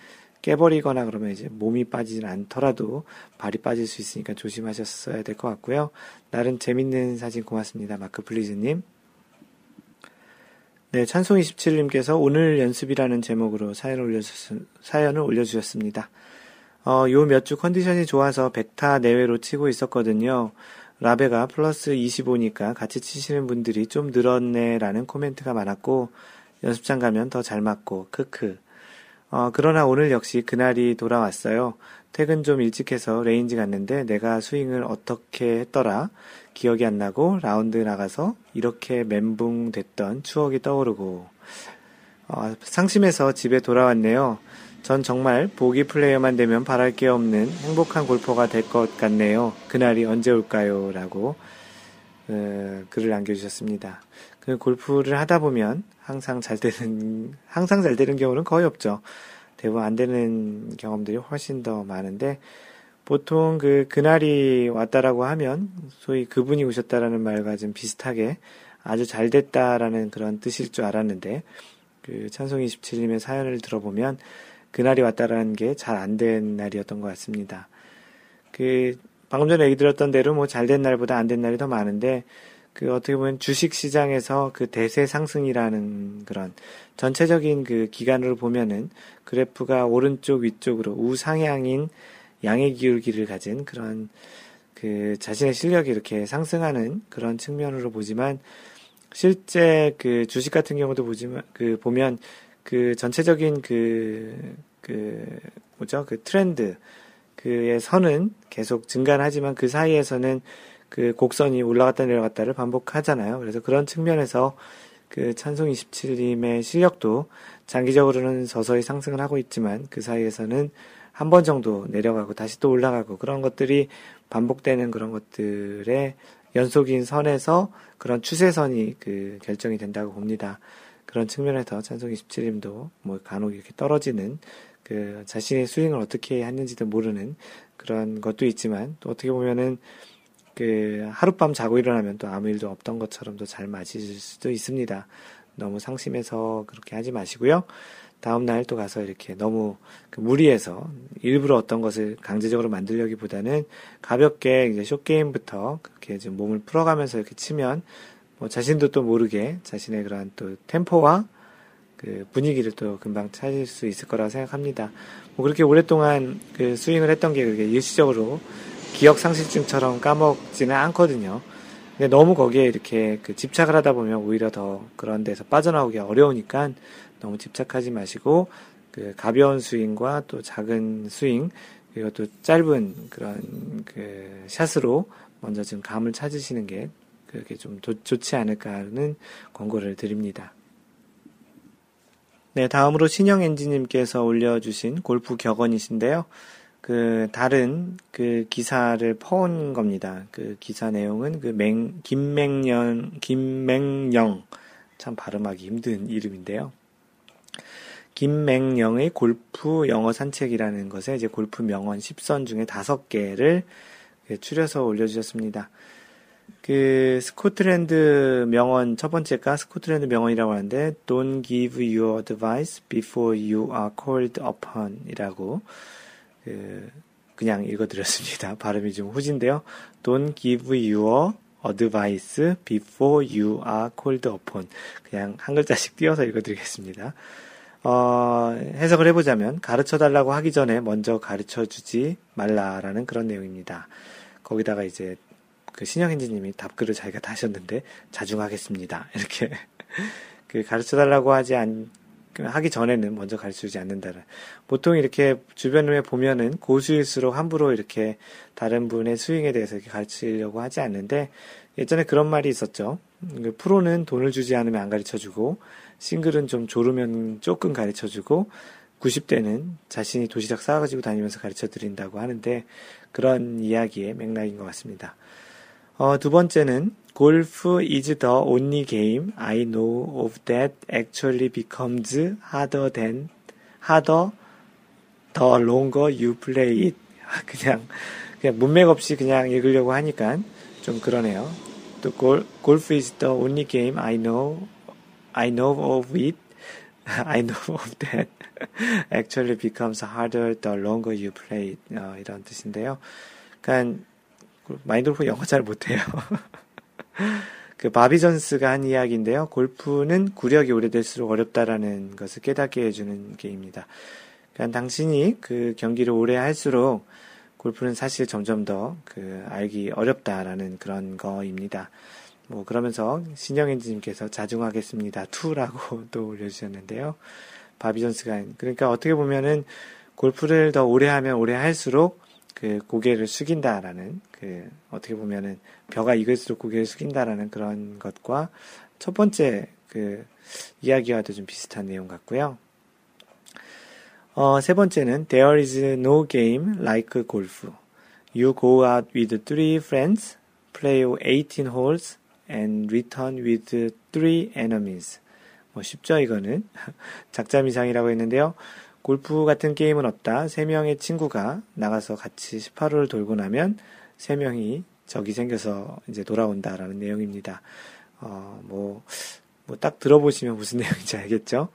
깨버리거나 그러면 이제 몸이 빠지진 않더라도 발이 빠질 수 있으니까 조심하셨어야 될 것 같고요. 나름 재밌는 사진 고맙습니다. 마크 플리즈님. 네, 찬송 27님께서 오늘 연습이라는 제목으로 사연을, 올려주셨, 사연을 올려주셨습니다. 어, 요 몇 주 컨디션이 좋아서 100타 내외로 치고 있었거든요. 라베가 플러스 25니까 같이 치시는 분들이 좀 늘었네라는 코멘트가 많았고, 연습장 가면 더 잘 맞고, 크크. 어, 그러나 오늘 역시 그날이 돌아왔어요. 퇴근 좀 일찍 해서 레인지 갔는데 내가 스윙을 어떻게 했더라? 기억이 안 나고 라운드 나가서 이렇게 멘붕 됐던 추억이 떠오르고 어, 상심해서 집에 돌아왔네요. 전 정말 보기 플레이어만 되면 바랄 게 없는 행복한 골퍼가 될 것 같네요. 그날이 언제 올까요? 라고 어, 글을 남겨주셨습니다. 그 골프를 하다 보면 항상 잘 되는 항상 잘 되는 경우는 거의 없죠. 대부분 안 되는 경험들이 훨씬 더 많은데 보통 그 그날이 왔다라고 하면 소위 그분이 오셨다라는 말과 좀 비슷하게 아주 잘 됐다라는 그런 뜻일 줄 알았는데 그 찬송 27님의 사연을 들어보면 그날이 왔다라는 게 잘 안 된 날이었던 것 같습니다. 그 방금 전에 얘기 들었던 대로 뭐 잘 된 날보다 안 된 날이 더 많은데 그 어떻게 보면 주식 시장에서 그 대세 상승이라는 그런 전체적인 그 기간으로 보면은 그래프가 오른쪽 위쪽으로 우상향인 양의 기울기를 가진 그런 그 자신의 실력이 이렇게 상승하는 그런 측면으로 보지만 실제 그 주식 같은 경우도 보지만 그 보면 그 전체적인 그, 그, 뭐죠? 그 트렌드, 그의 선은 계속 증가는 하지만 그 사이에서는 그 곡선이 올라갔다 내려갔다를 반복하잖아요. 그래서 그런 측면에서 그 찬송 27님의 실력도 장기적으로는 서서히 상승을 하고 있지만 그 사이에서는 한 번 정도 내려가고 다시 또 올라가고 그런 것들이 반복되는 그런 것들의 연속인 선에서 그런 추세선이 그 결정이 된다고 봅니다. 그런 측면에서 찬송 27님도 뭐 간혹 이렇게 떨어지는 그 자신의 스윙을 어떻게 했는지도 모르는 그런 것도 있지만 또 어떻게 보면은 그 하룻밤 자고 일어나면 또 아무 일도 없던 것처럼도 잘 맞을 수도 있습니다. 너무 상심해서 그렇게 하지 마시고요. 다음날 또 가서 이렇게 너무 그 무리해서 일부러 어떤 것을 강제적으로 만들려기보다는 가볍게 이제 쇼게임부터 그렇게 좀 몸을 풀어가면서 이렇게 치면 뭐 자신도 또 모르게 자신의 그러한 또 템포와 그 분위기를 또 금방 찾을 수 있을 거라고 생각합니다. 뭐 그렇게 오랫동안 그 스윙을 했던 게 그게 일시적으로 기억 상실증처럼 까먹지는 않거든요. 근데 너무 거기에 이렇게 그 집착을 하다 보면 오히려 더 그런 데서 빠져나오기 어려우니까 너무 집착하지 마시고 그 가벼운 스윙과 또 작은 스윙 그리고 또 짧은 그런 그 샷으로 먼저 좀 감을 찾으시는 게 그렇게 좀 도, 좋지 않을까 하는 권고를 드립니다. 네, 다음으로 신영 엔지님께서 올려주신 골프 격언이신데요. 그 다른 그 기사를 퍼온 겁니다. 그 기사 내용은 그 맹, 김맹년, 김맹영 참 발음하기 힘든 이름인데요. 김맹영의 골프 영어 산책이라는 것에 이제 골프 명언 10선 중에 5개를 추려서 올려주셨습니다. 그 스코틀랜드 명언 첫 번째가 스코틀랜드 명언이라고 하는데 Don't give your advice before you are called upon 이라고 그 그냥 읽어드렸습니다. 발음이 좀 후진데요. Don't give your advice before you are called upon. 그냥 한 글자씩 띄어서 읽어드리겠습니다. 어, 해석을 해보자면 가르쳐 달라고 하기 전에 먼저 가르쳐 주지 말라라는 그런 내용입니다. 거기다가 이제 그 신영현지님이 답글을 자기가 다셨는데 자중하겠습니다. 이렇게 그 가르쳐 달라고 하지 않 하기 전에는 먼저 가르쳐 주지 않는다는. 보통 이렇게 주변에 보면은 고수일수록 함부로 이렇게 다른 분의 스윙에 대해서 이렇게 가르치려고 하지 않는데 예전에 그런 말이 있었죠. 그 프로는 돈을 주지 않으면 안 가르쳐 주고 싱글은 좀 조르면 조금 가르쳐 주고 90대는 자신이 도시락 싸가지고 다니면서 가르쳐 드린다고 하는데 그런 이야기의 맥락인 것 같습니다. 어, 두 번째는 Golf is the only game I know of that actually becomes harder than harder the longer you play it. 그냥 그냥 문맥 없이 그냥 읽으려고 하니까 좀 그러네요. 또 골, Golf is the only game I know I know of it. I know of that actually becomes harder the longer you play it. 어, 이런 뜻인데요. 그러니까 마인드 골프 영어 잘 못해요. 그 바비 존스가 한 이야기인데요. 골프는 구력이 오래될수록 어렵다라는 것을 깨닫게 해주는 게임입니다. 그러니까 당신이 그 경기를 오래 할수록 골프는 사실 점점 더 그 알기 어렵다라는 그런 거입니다. 뭐 그러면서 신영엔지님께서 자중하겠습니다. 투라고 또 올려주셨는데요. 바비 존스가 그러니까 어떻게 보면은 골프를 더 오래 하면 오래 할수록 그 고개를 숙인다라는 그 어떻게 보면은 벼가 익을수록 고개를 숙인다라는 그런 것과 첫 번째 그 이야기와도 좀 비슷한 내용 같고요. 어, 세 번째는 There is no game like golf. You go out with three friends, play 18 holes, and return with three enemies. 뭐 쉽죠 이거는 작자 미상이라고 했는데요. 골프 같은 게임은 없다. 세 명의 친구가 나가서 같이 18호를 돌고 나면 세 명이 적이 생겨서 이제 돌아온다라는 내용입니다. 어, 뭐, 뭐 딱 들어보시면 무슨 내용인지 알겠죠?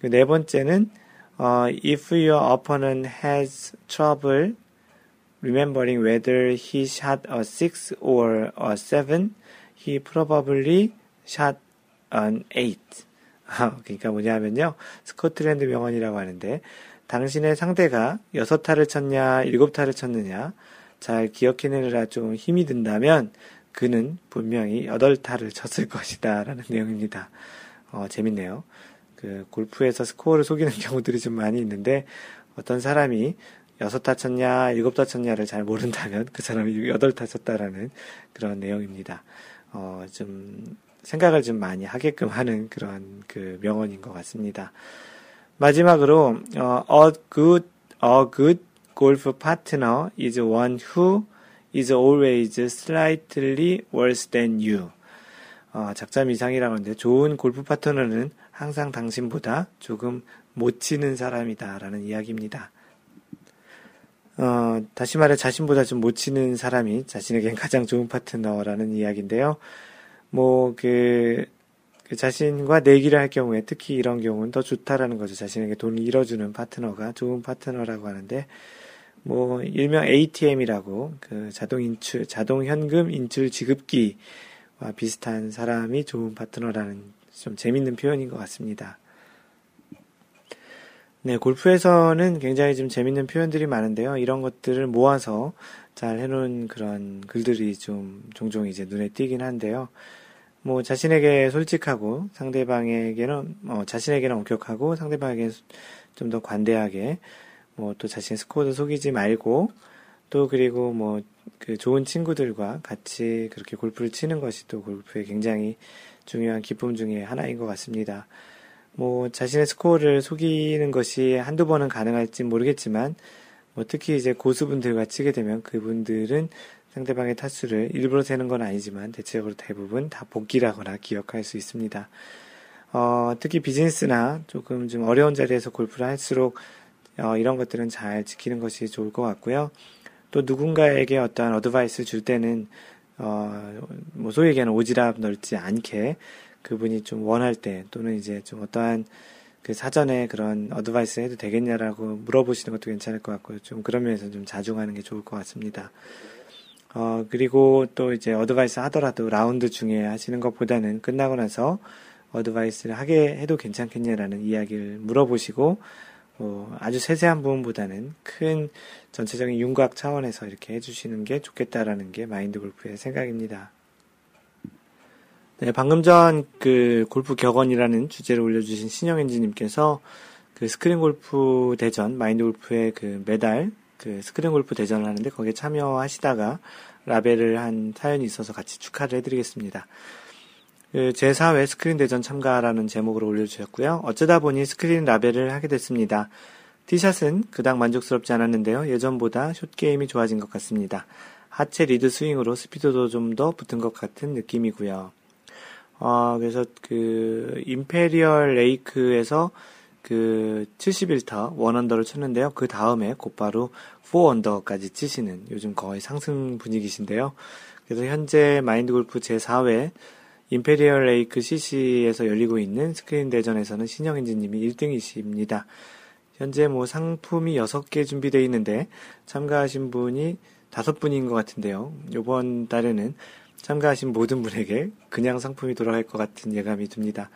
그네 번째는, 어, if your opponent has trouble remembering whether he shot a 6 or a 7, he probably shot an 8. 그러니까 뭐냐면요. 스코틀랜드 명언이라고 하는데 당신의 상대가 여섯 타를 쳤냐, 일곱 타를 쳤느냐 잘 기억해내느라 좀 힘이 든다면 그는 분명히 여덟 타를 쳤을 것이다 라는 내용입니다. 어, 재밌네요. 그 골프에서 스코어를 속이는 경우들이 좀 많이 있는데 어떤 사람이 여섯 타 쳤냐, 일곱 타 쳤냐를 잘 모른다면 그 사람이 여덟 타 쳤다라는 그런 내용입니다. 어, 좀 생각을 좀 많이 하게끔 하는 그런 그 명언인 것 같습니다. 마지막으로 어, a good a good golf partner is one who is always slightly worse than you. 어, 작자 미상이라고 하는데 좋은 골프 파트너는 항상 당신보다 조금 못 치는 사람이다라는 이야기입니다. 어, 다시 말해 자신보다 좀 못 치는 사람이 자신에겐 가장 좋은 파트너라는 이야기인데요. 뭐, 그, 그 자신과 내기를 할 경우에 특히 이런 경우는 더 좋다라는 거죠. 자신에게 돈을 잃어주는 파트너가 좋은 파트너라고 하는데, 뭐, 일명 ATM이라고 그 자동 인출, 자동 현금 인출 지급기와 비슷한 사람이 좋은 파트너라는 좀 재밌는 표현인 것 같습니다. 네, 골프에서는 굉장히 좀 재밌는 표현들이 많은데요. 이런 것들을 모아서 잘 해놓은 그런 글들이 좀 종종 이제 눈에 띄긴 한데요. 뭐 자신에게 솔직하고 상대방에게는 어, 자신에게는 엄격하고 상대방에게 좀 더 관대하게 뭐 또 자신의 스코어도 속이지 말고 또 그리고 뭐 그 좋은 친구들과 같이 그렇게 골프를 치는 것이 또 골프의 굉장히 중요한 기쁨 중에 하나인 것 같습니다. 뭐 자신의 스코어를 속이는 것이 한두 번은 가능할지 모르겠지만 뭐 특히 이제 고수분들과 치게 되면 그분들은 상대방의 타수를 일부러 세는 건 아니지만 대체적으로 대부분 다 복기하거나 기억할 수 있습니다. 어, 특히 비즈니스나 조금 좀 어려운 자리에서 골프를 할수록 어, 이런 것들은 잘 지키는 것이 좋을 것 같고요. 또 누군가에게 어떠한 어드바이스 줄 때는 어, 뭐 소위 얘기하는 오지랖 넓지 않게 그분이 좀 원할 때 또는 이제 좀 어떠한 그 사전에 그런 어드바이스 해도 되겠냐라고 물어보시는 것도 괜찮을 것 같고요. 좀 그런 면에서 좀 자중하는 게 좋을 것 같습니다. 어, 그리고 또 이제 어드바이스 하더라도 라운드 중에 하시는 것보다는 끝나고 나서 어드바이스를 하게 해도 괜찮겠냐라는 이야기를 물어보시고 어, 아주 세세한 부분보다는 큰 전체적인 윤곽 차원에서 이렇게 해주시는 게 좋겠다라는 게 마인드 골프의 생각입니다. 네, 방금 전 그 골프 격언이라는 주제를 올려주신 신영엔지님께서 그 스크린 골프 대전, 마인드 골프의 그 매달 그 스크린 골프 대전을 하는데 거기에 참여하시다가 라베를 한 사연이 있어서 같이 축하를 해드리겠습니다. 그 제4회 스크린 대전 참가라는 제목으로 올려주셨고요. 어쩌다 보니 스크린 라베를 하게 됐습니다. 티샷은 그닥 만족스럽지 않았는데요. 예전보다 숏게임이 좋아진 것 같습니다. 하체 리드 스윙으로 스피드도 좀 더 붙은 것 같은 느낌이고요. 어, 그래서 그 임페리얼 레이크에서 그 71타 원언더를 쳤는데요. 그 다음에 곧바로 4언더까지 치시는 요즘 거의 상승 분위기신데요. 그래서 현재 마인드 골프 제4회 임페리얼 레이크 CC에서 열리고 있는 스크린 대전에서는 신영인지님이 1등이십니다. 현재 뭐 상품이 6개 준비되어 있는데 참가하신 분이 5분인 것 같은데요. 이번 달에는 참가하신 모든 분에게 그냥 상품이 돌아갈 것 같은 예감이 듭니다.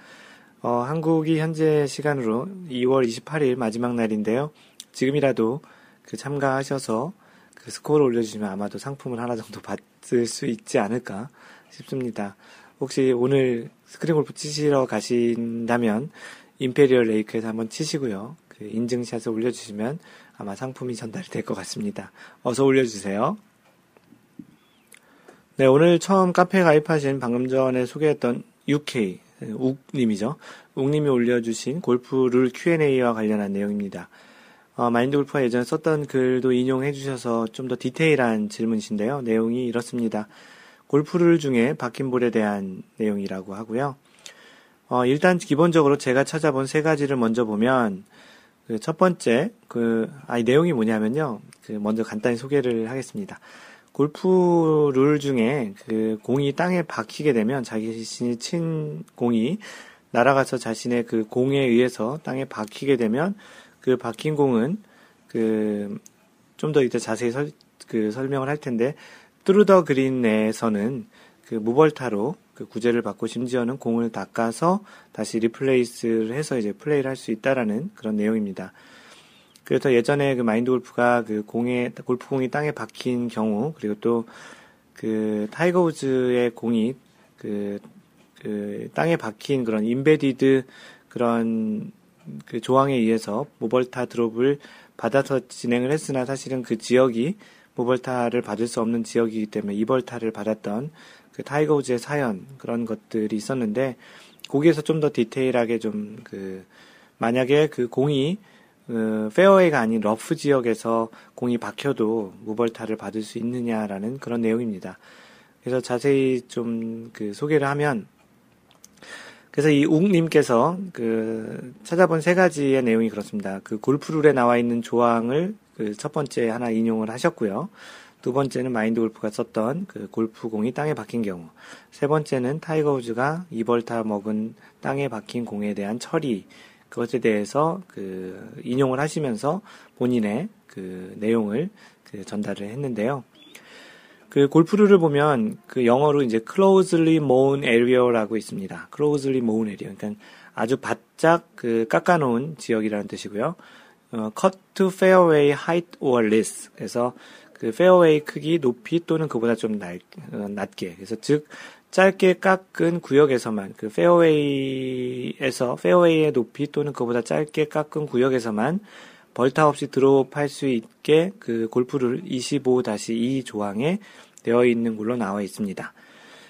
어, 한국이 현재 시간으로 2월 28일 마지막 날인데요. 지금이라도 그 참가하셔서 그 스코어를 올려주시면 아마도 상품을 하나 정도 받을 수 있지 않을까 싶습니다. 혹시 오늘 스크린 골프 치시러 가신다면 임페리얼 레이크에서 한번 치시고요. 그 인증샷을 올려주시면 아마 상품이 전달이 될 것 같습니다. 어서 올려주세요. 네, 오늘 처음 카페에 가입하신 방금 전에 소개했던 UK 욱님이죠. 욱님이 올려주신 골프 룰 Q&A와 관련한 내용입니다. 어, 마인드 골프가 예전에 썼던 글도 인용해 주셔서 좀 더 디테일한 질문이신데요. 내용이 이렇습니다. 골프 룰 중에 박힌 볼에 대한 내용이라고 하고요. 어, 일단 기본적으로 제가 찾아본 세 가지를 먼저 보면 그 첫 번째 그 아이 내용이 뭐냐면요. 그 먼저 간단히 소개를 하겠습니다. 골프 룰 중에 그 공이 땅에 박히게 되면 자신이 친 공이 날아가서 자신의 그 공에 의해서 땅에 박히게 되면 그 박힌 공은 그 좀 더 이제 자세히 설, 그 설명을 할 텐데 뚜르더 그린 내에서는 그 무벌타로 그 구제를 받고 심지어는 공을 닦아서 다시 replace를 해서 이제 플레이를 할 수 있다라는 그런 내용입니다. 그래서 예전에 그 마인드 골프가 그 공에 골프공이 땅에 박힌 경우 그리고 또 그 타이거 우즈의 공이 그, 그 땅에 박힌 그런 embedded 그런 그 조항에 의해서 무벌타 드롭을 받아서 진행을 했으나 사실은 그 지역이 무벌타를 받을 수 없는 지역이기 때문에 이벌타를 받았던 그 타이거 우즈의 사연 그런 것들이 있었는데 거기에서 좀 더 디테일하게 좀 그 만약에 그 공이 그 페어웨이가 아닌 러프 지역에서 공이 박혀도 무벌타를 받을 수 있느냐라는 그런 내용입니다. 그래서 자세히 좀 그 소개를 하면 그래서 이 욱님께서 그 찾아본 세 가지의 내용이 그렇습니다. 그 골프룰에 나와 있는 조항을 그 첫 번째 하나 인용을 하셨고요. 두 번째는 마인드 골프가 썼던 그 골프공이 땅에 박힌 경우. 세 번째는 타이거 우즈가 이벌타 먹은 땅에 박힌 공에 대한 처리. 그것에 대해서 그 인용을 하시면서 본인의 그 내용을 그 전달을 했는데요. 그 골프룰을 보면 그 영어로 이제 closely mown area라고 있습니다. closely mown area. 그러니까 아주 바짝 그 깎아놓은 지역이라는 뜻이고요. 어, cut to fairway height or less. 그래서 그 fairway 크기, 높이 또는 그보다 좀 낮, 어, 낮게. 그래서 즉 짧게 깎은 구역에서만 그 페어웨이에서 페어웨이의 높이 또는 그보다 짧게 깎은 구역에서만 벌타 없이 드롭할 수 있게 그 골프 룰 25-2 조항에 되어 있는 걸로 나와 있습니다.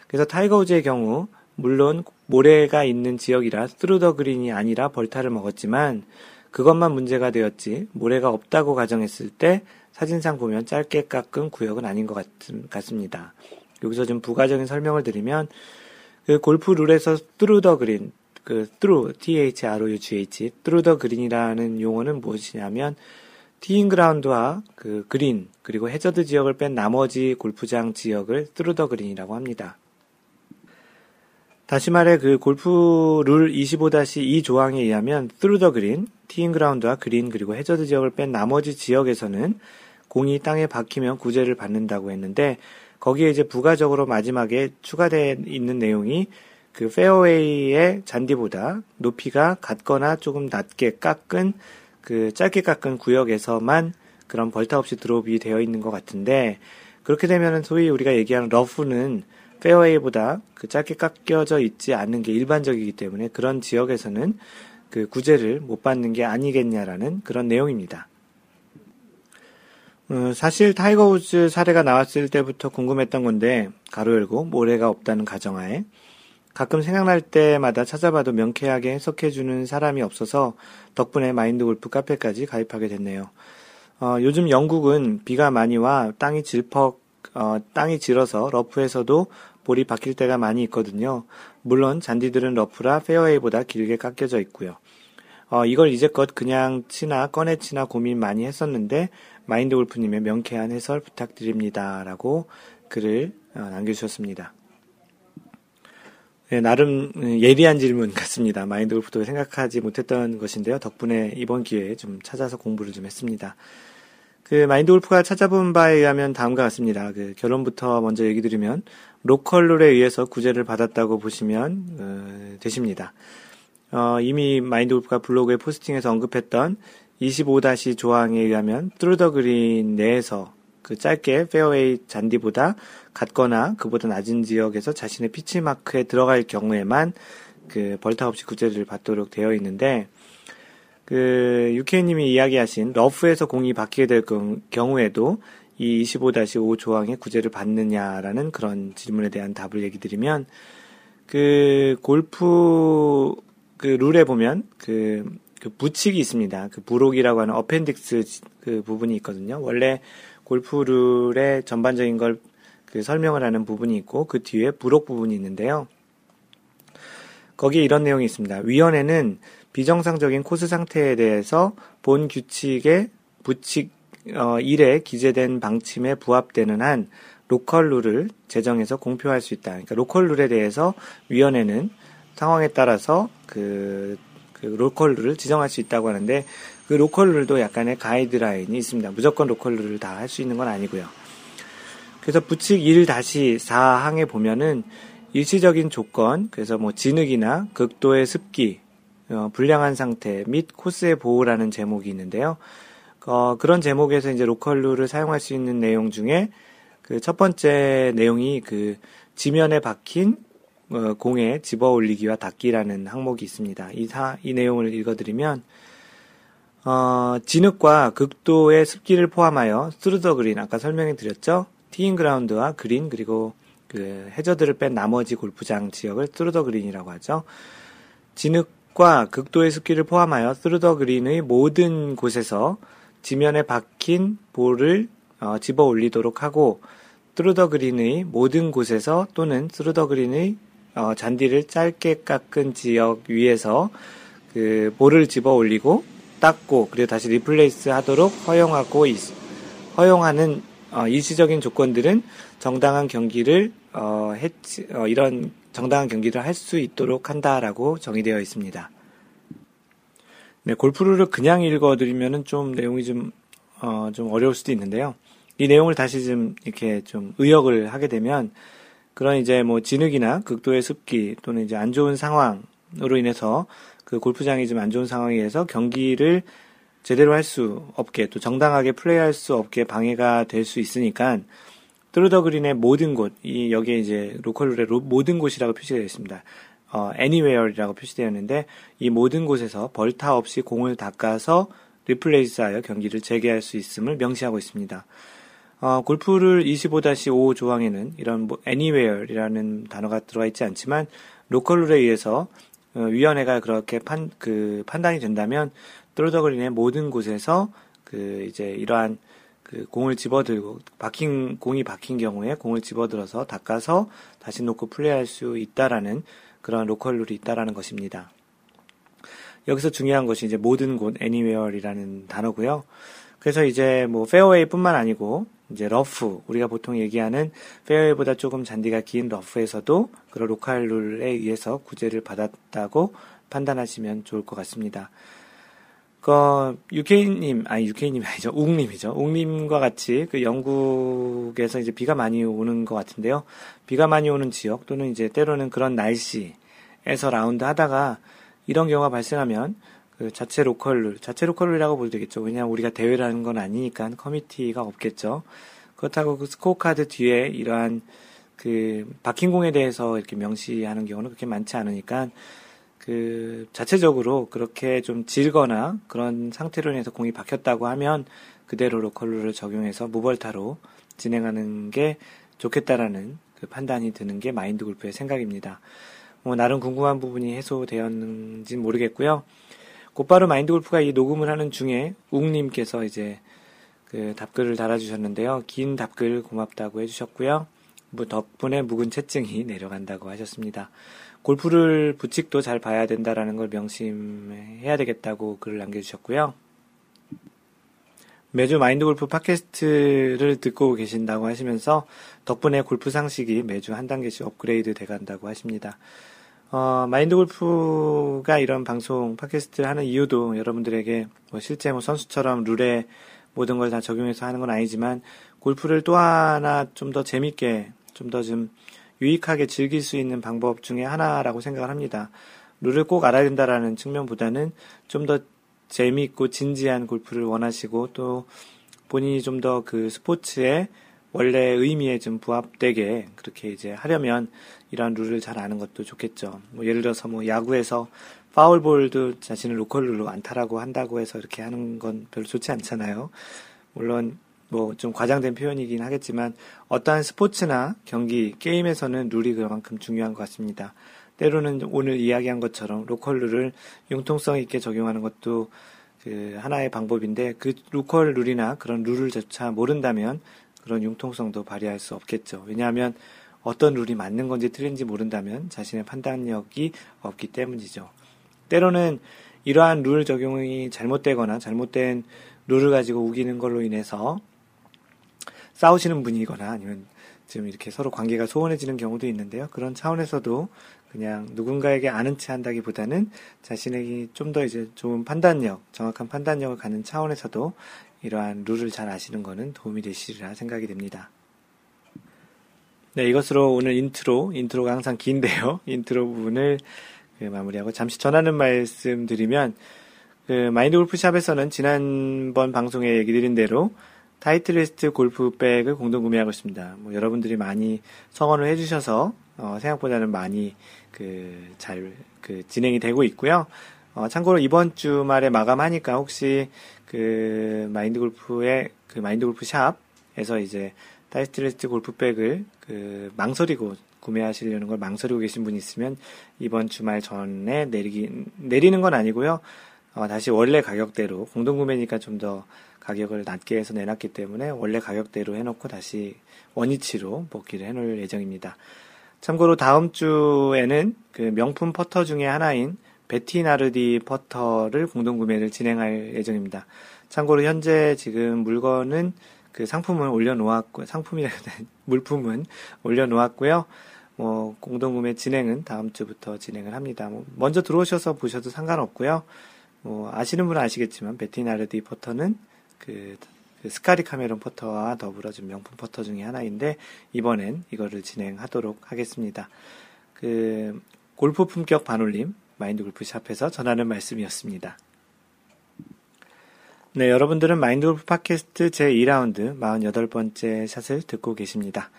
그래서 타이거 우즈의 경우 물론 모래가 있는 지역이라 through the green이 아니라 벌타를 먹었지만 그것만 문제가 되었지 모래가 없다고 가정했을 때 사진상 보면 짧게 깎은 구역은 아닌 것 같, 같습니다. 여기서 좀 부가적인 설명을 드리면 그 골프 룰에서 the green 그 through t h r o u g h through the green이라는 용어는 무엇이냐면 티잉 그라운드와 그 그린 그리고 해저드 지역을 뺀 나머지 골프장 지역을 the green이라고 합니다. 다시 말해 그 골프 룰 25-2 조항에 의하면 through the green, 티잉 그라운드와 그린 그리고 해저드 지역을 뺀 나머지 지역에서는 공이 땅에 박히면 구제를 받는다고 했는데 거기에 이제 부가적으로 마지막에 추가되어 있는 내용이 그 페어웨이의 잔디보다 높이가 같거나 조금 낮게 깎은 그 짧게 깎은 구역에서만 그런 벌타 없이 드롭이 되어 있는 것 같은데 그렇게 되면은 소위 우리가 얘기하는 러프는 페어웨이보다 그 짧게 깎여져 있지 않는 게 일반적이기 때문에 그런 지역에서는 그 구제를 못 받는 게 아니겠냐라는 그런 내용입니다. 어, 사실 타이거 우즈 사례가 나왔을 때부터 궁금했던 건데 가로 열고 모래가 없다는 가정하에 가끔 생각날 때마다 찾아봐도 명쾌하게 해석해주는 사람이 없어서 덕분에 마인드 골프 카페까지 가입하게 됐네요. 어, 요즘 영국은 비가 많이 와 땅이 질퍽, 어, 땅이 질어서 러프에서도 볼이 박힐 때가 많이 있거든요. 물론 잔디들은 러프라 페어웨이보다 길게 깎여져 있고요. 어, 이걸 이제껏 그냥 치나 꺼내 치나 고민 많이 했었는데 마인드 골프님의 명쾌한 해설 부탁드립니다. 라고 글을 어, 남겨주셨습니다. 네, 나름 예리한 질문 같습니다. 마인드 골프도 생각하지 못했던 것인데요. 덕분에 이번 기회에 좀 찾아서 공부를 좀 했습니다. 그 마인드 골프가 찾아본 바에 의하면 다음과 같습니다. 그 결론부터 먼저 얘기 드리면 로컬 룰에 의해서 구제를 받았다고 보시면 어, 되십니다. 어, 이미 마인드 골프가 블로그에 포스팅해서 언급했던 25 조항에 의하면 through the green 내에서 그 짧게 페어웨이 잔디보다 같거나 그보다 낮은 지역에서 자신의 피치 마크에 들어갈 경우에만 그 벌타 없이 구제를 받도록 되어 있는데 그 유케이님이 이야기하신 러프에서 공이 박히게 될 경우에도 이 25-5 조항의 구제를 받느냐라는 그런 질문에 대한 답을 얘기 드리면 그 골프 그 룰에 보면 그, 그 부칙이 있습니다. 그 부록이라고 하는 어펜딕스 그 부분이 있거든요. 원래 골프 룰의 전반적인 걸 그 설명을 하는 부분이 있고 그 뒤에 부록 부분이 있는데요. 거기에 이런 내용이 있습니다. 위원회는 비정상적인 코스 상태에 대해서 본 규칙의 부칙 어, 1에 기재된 방침에 부합되는 한 로컬 룰을 제정해서 공표할 수 있다. 그러니까 로컬 룰에 대해서 위원회는 상황에 따라서 그, 그 로컬 룰을 지정할 수 있다고 하는데 그 로컬 룰도 약간의 가이드라인이 있습니다. 무조건 로컬 룰을 다 할 수 있는 건 아니고요. 그래서 부칙 1-4항에 보면은 일시적인 조건, 그래서 뭐 진흙이나 극도의 습기, 어, 불량한 상태 및 코스의 보호라는 제목이 있는데요. 어, 그런 제목에서 이제 로컬 룰을 사용할 수 있는 내용 중에 그 첫 번째 내용이 그 지면에 박힌 어, 공에 집어 올리기와 닦기라는 항목이 있습니다. 이, 사, 이 내용을 읽어드리면, 어, 진흙과 극도의 습기를 포함하여 through the green, 아까 설명해 드렸죠? 티잉 그라운드와 그린, 그리고 그 해저드를 뺀 나머지 골프장 지역을 through the green이라고 하죠. 진흙과 극도의 습기를 포함하여 through the green의 모든 곳에서 지면에 박힌 볼을 어, 집어 올리도록 하고, through the green의 모든 곳에서 또는 through the green의 어, 잔디를 짧게 깎은 지역 위에서 그 볼을 집어 올리고 닦고 그리고 다시 리플레이스 하도록 허용하고 있, 허용하는 어, 일시적인 조건들은 정당한 경기를 어, 해치, 어, 이런 정당한 경기를 할 수 있도록 한다라고 정의되어 있습니다. 네, 골프를 그냥 읽어드리면은 좀 내용이 좀, 어, 좀 어려울 수도 있는데요. 이 내용을 다시 좀 이렇게 좀 의역을 하게 되면 그런 이제 뭐 진흙이나 극도의 습기 또는 이제 안 좋은 상황으로 인해서 그 골프장이 좀 안 좋은 상황에 의해서 경기를 제대로 할 수 없게 또 정당하게 플레이할 수 없게 방해가 될 수 있으니까 through the green의 모든 곳, 이 여기에 이제 로컬룰의 모든 곳이라고 표시되어 있습니다. 어, anywhere이라고 표시되어 있는데 이 모든 곳에서 벌타 없이 공을 닦아서 리플레이스하여 경기를 재개할 수 있음을 명시하고 있습니다. 어, 골프 룰 25-5 조항에는 이런 뭐 anywhere이라는 단어가 들어가 있지 않지만 로컬 룰에 의해서 어, 위원회가 그렇게 판, 그 판단이 된다면 through the green의 모든 곳에서 그 이제 이러한 그 공을 집어들고 박힌 공이 박힌 경우에 공을 집어들어서 닦아서 다시 놓고 플레이할 수 있다라는 그런 로컬 룰이 있다라는 것입니다. 여기서 중요한 것이 이제 모든 곳 anywhere이라는 단어고요. 그래서 이제 뭐 페어웨이뿐만 아니고 이제 러프 우리가 보통 얘기하는 페어웨이보다 조금 잔디가 긴 러프에서도 그런 로컬 룰에 의해서 구제를 받았다고 판단하시면 좋을 것 같습니다. 그 UK님 아니 UK님 아니죠. 웅님이죠. 웅님과 같이 그 영국에서 이제 비가 많이 오는 것 같은데요. 비가 많이 오는 지역 또는 이제 때로는 그런 날씨에서 라운드 하다가 이런 경우가 발생하면 그 자체 로컬 룰 자체 로컬 룰이라고 봐도 되겠죠 왜냐하면 우리가 대회를 하는 건 아니니까 committee가 없겠죠 그렇다고 그 스코어 카드 뒤에 이러한 그 박힌 공에 대해서 이렇게 명시하는 경우는 그렇게 많지 않으니까 그 자체적으로 그렇게 좀 질거나 그런 상태로 인해서 공이 박혔다고 하면 그대로 로컬룰을 적용해서 무벌타로 진행하는 게 좋겠다라는 그 판단이 드는 게 마인드 골프의 생각입니다. 뭐 나름 궁금한 부분이 해소되었는지 모르겠고요. 곧바로 마인드 골프가 이 녹음을 하는 중에 웅님께서 이제 그 답글을 달아주셨는데요. 긴 답글 고맙다고 해주셨고요. 뭐 덕분에 묵은 채증이 내려간다고 하셨습니다. 골프를 부칙도 잘 봐야 된다라는 걸 명심해야 되겠다고 글을 남겨주셨고요. 매주 마인드 골프 팟캐스트를 듣고 계신다고 하시면서 덕분에 골프 상식이 매주 한 단계씩 업그레이드 돼 간다고 하십니다. 어, 마인드 골프가 이런 방송 팟캐스트를 하는 이유도 여러분들에게 뭐 실제 뭐 선수처럼 룰에 모든 걸 다 적용해서 하는 건 아니지만 골프를 또 하나 좀 더 재밌게 좀 더좀 좀 유익하게 즐길 수 있는 방법 중에 하나라고 생각을 합니다. 룰을 꼭 알아야 된다라는 측면보다는 좀 더 재미있고 진지한 골프를 원하시고 또 본인이 좀 더 그 스포츠의 원래 의미에 좀 부합되게 그렇게 이제 하려면 이러한 룰을 잘 아는 것도 좋겠죠. 뭐 예를 들어서 뭐 야구에서 파울볼도 자신을 로컬 룰로 안타라고 한다고 해서 이렇게 하는 건 별로 좋지 않잖아요. 물론 뭐 좀 과장된 표현이긴 하겠지만 어떠한 스포츠나 경기, 게임에서는 룰이 그만큼 중요한 것 같습니다. 때로는 오늘 이야기한 것처럼 로컬 룰을 융통성 있게 적용하는 것도 그 하나의 방법인데 그 로컬 룰이나 그런 룰을조차 모른다면 그런 융통성도 발휘할 수 없겠죠. 왜냐하면 어떤 룰이 맞는 건지 틀린지 모른다면 자신의 판단력이 없기 때문이죠. 때로는 이러한 룰 적용이 잘못되거나 잘못된 룰을 가지고 우기는 걸로 인해서 싸우시는 분이거나 아니면 지금 이렇게 서로 관계가 소원해지는 경우도 있는데요. 그런 차원에서도 그냥 누군가에게 아는 체 한다기보다는 자신에게 좀 더 이제 좋은 판단력, 정확한 판단력을 갖는 차원에서도 이러한 룰을 잘 아시는 것은 도움이 되시리라 생각이 됩니다. 네, 이것으로 오늘 인트로, 인트로가 항상 긴데요. 인트로 부분을 그 마무리하고 잠시 전하는 말씀 드리면, 그 마인드 골프샵에서는 지난번 방송에 얘기 드린 대로 타이틀리스트 골프백을 공동 구매하고 있습니다. 뭐 여러분들이 많이 성원을 해주셔서 어, 생각보다는 많이 그 잘그 그 진행이 되고 있고요. 어, 참고로 이번 주말에 마감하니까 혹시 그 마인드 골프의 그 마인드 골프 샵에서 이제 타이틀리스트 골프백을 그 망설이고 구매하시려는 걸 망설이고 계신 분이 있으면 이번 주말 전에 내리기 내리는 건 아니고요. 어, 다시 원래 가격대로 공동 구매니까 좀 더 가격을 낮게 해서 내놨기 때문에 원래 가격대로 해놓고 다시 원위치로 복귀를 해놓을 예정입니다. 참고로 다음 주에는 그 명품 퍼터 중에 하나인 베티나르디 퍼터를 공동 구매를 진행할 예정입니다. 참고로 현재 지금 물건은 그 상품을 올려놓았고 상품이라 물품은 올려놓았고요. 뭐 공동 구매 진행은 다음 주부터 진행을 합니다. 뭐 먼저 들어오셔서 보셔도 상관없고요. 뭐 아시는 분은 아시겠지만 베티나르디 퍼터는 그, 그 스카티 카메론 퍼터와 더불어 좀 명품 퍼터 중에 하나인데 이번엔 이거를 진행하도록 하겠습니다. 그 골프 품격 반올림 마인드 골프 샵에서 전하는 말씀이었습니다. 네, 여러분들은 마인드 골프 팟캐스트 제 2라운드 48번째 샷을 듣고 계십니다.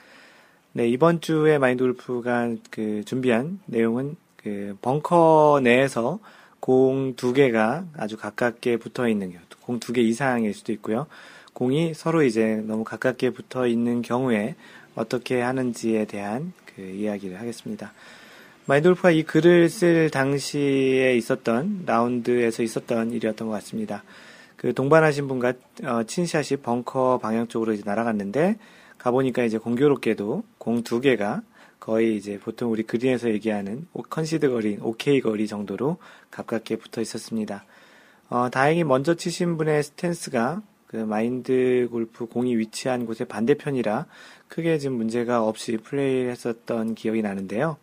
네, 이번 주에 마인드 골프가 그 준비한 내용은 그 벙커 내에서 공 두 개가 아주 가깝게 붙어 있는 경우, 공두 개 이상일 수도 있고요. 공이 서로 이제 너무 가깝게 붙어 있는 경우에 어떻게 하는지에 대한 그 이야기를 하겠습니다. 마이돌프가 이 글을 쓸 당시에 있었던 라운드에서 있었던 일이었던 것 같습니다. 그 동반하신 분과 어, 친 샷이 벙커 방향 쪽으로 이제 날아갔는데 가보니까 이제 공교롭게도 공 두 개가 거의 이제 보통 우리 그린에서 얘기하는 컨시드 거리, 오케이 거리 정도로 가깝게 붙어 있었습니다. 어, 다행히 먼저 치신 분의 스탠스가 그 마인드 골프 공이 위치한 곳의 반대편이라 크게 지금 문제가 없이 플레이했었던 기억이 나는데요.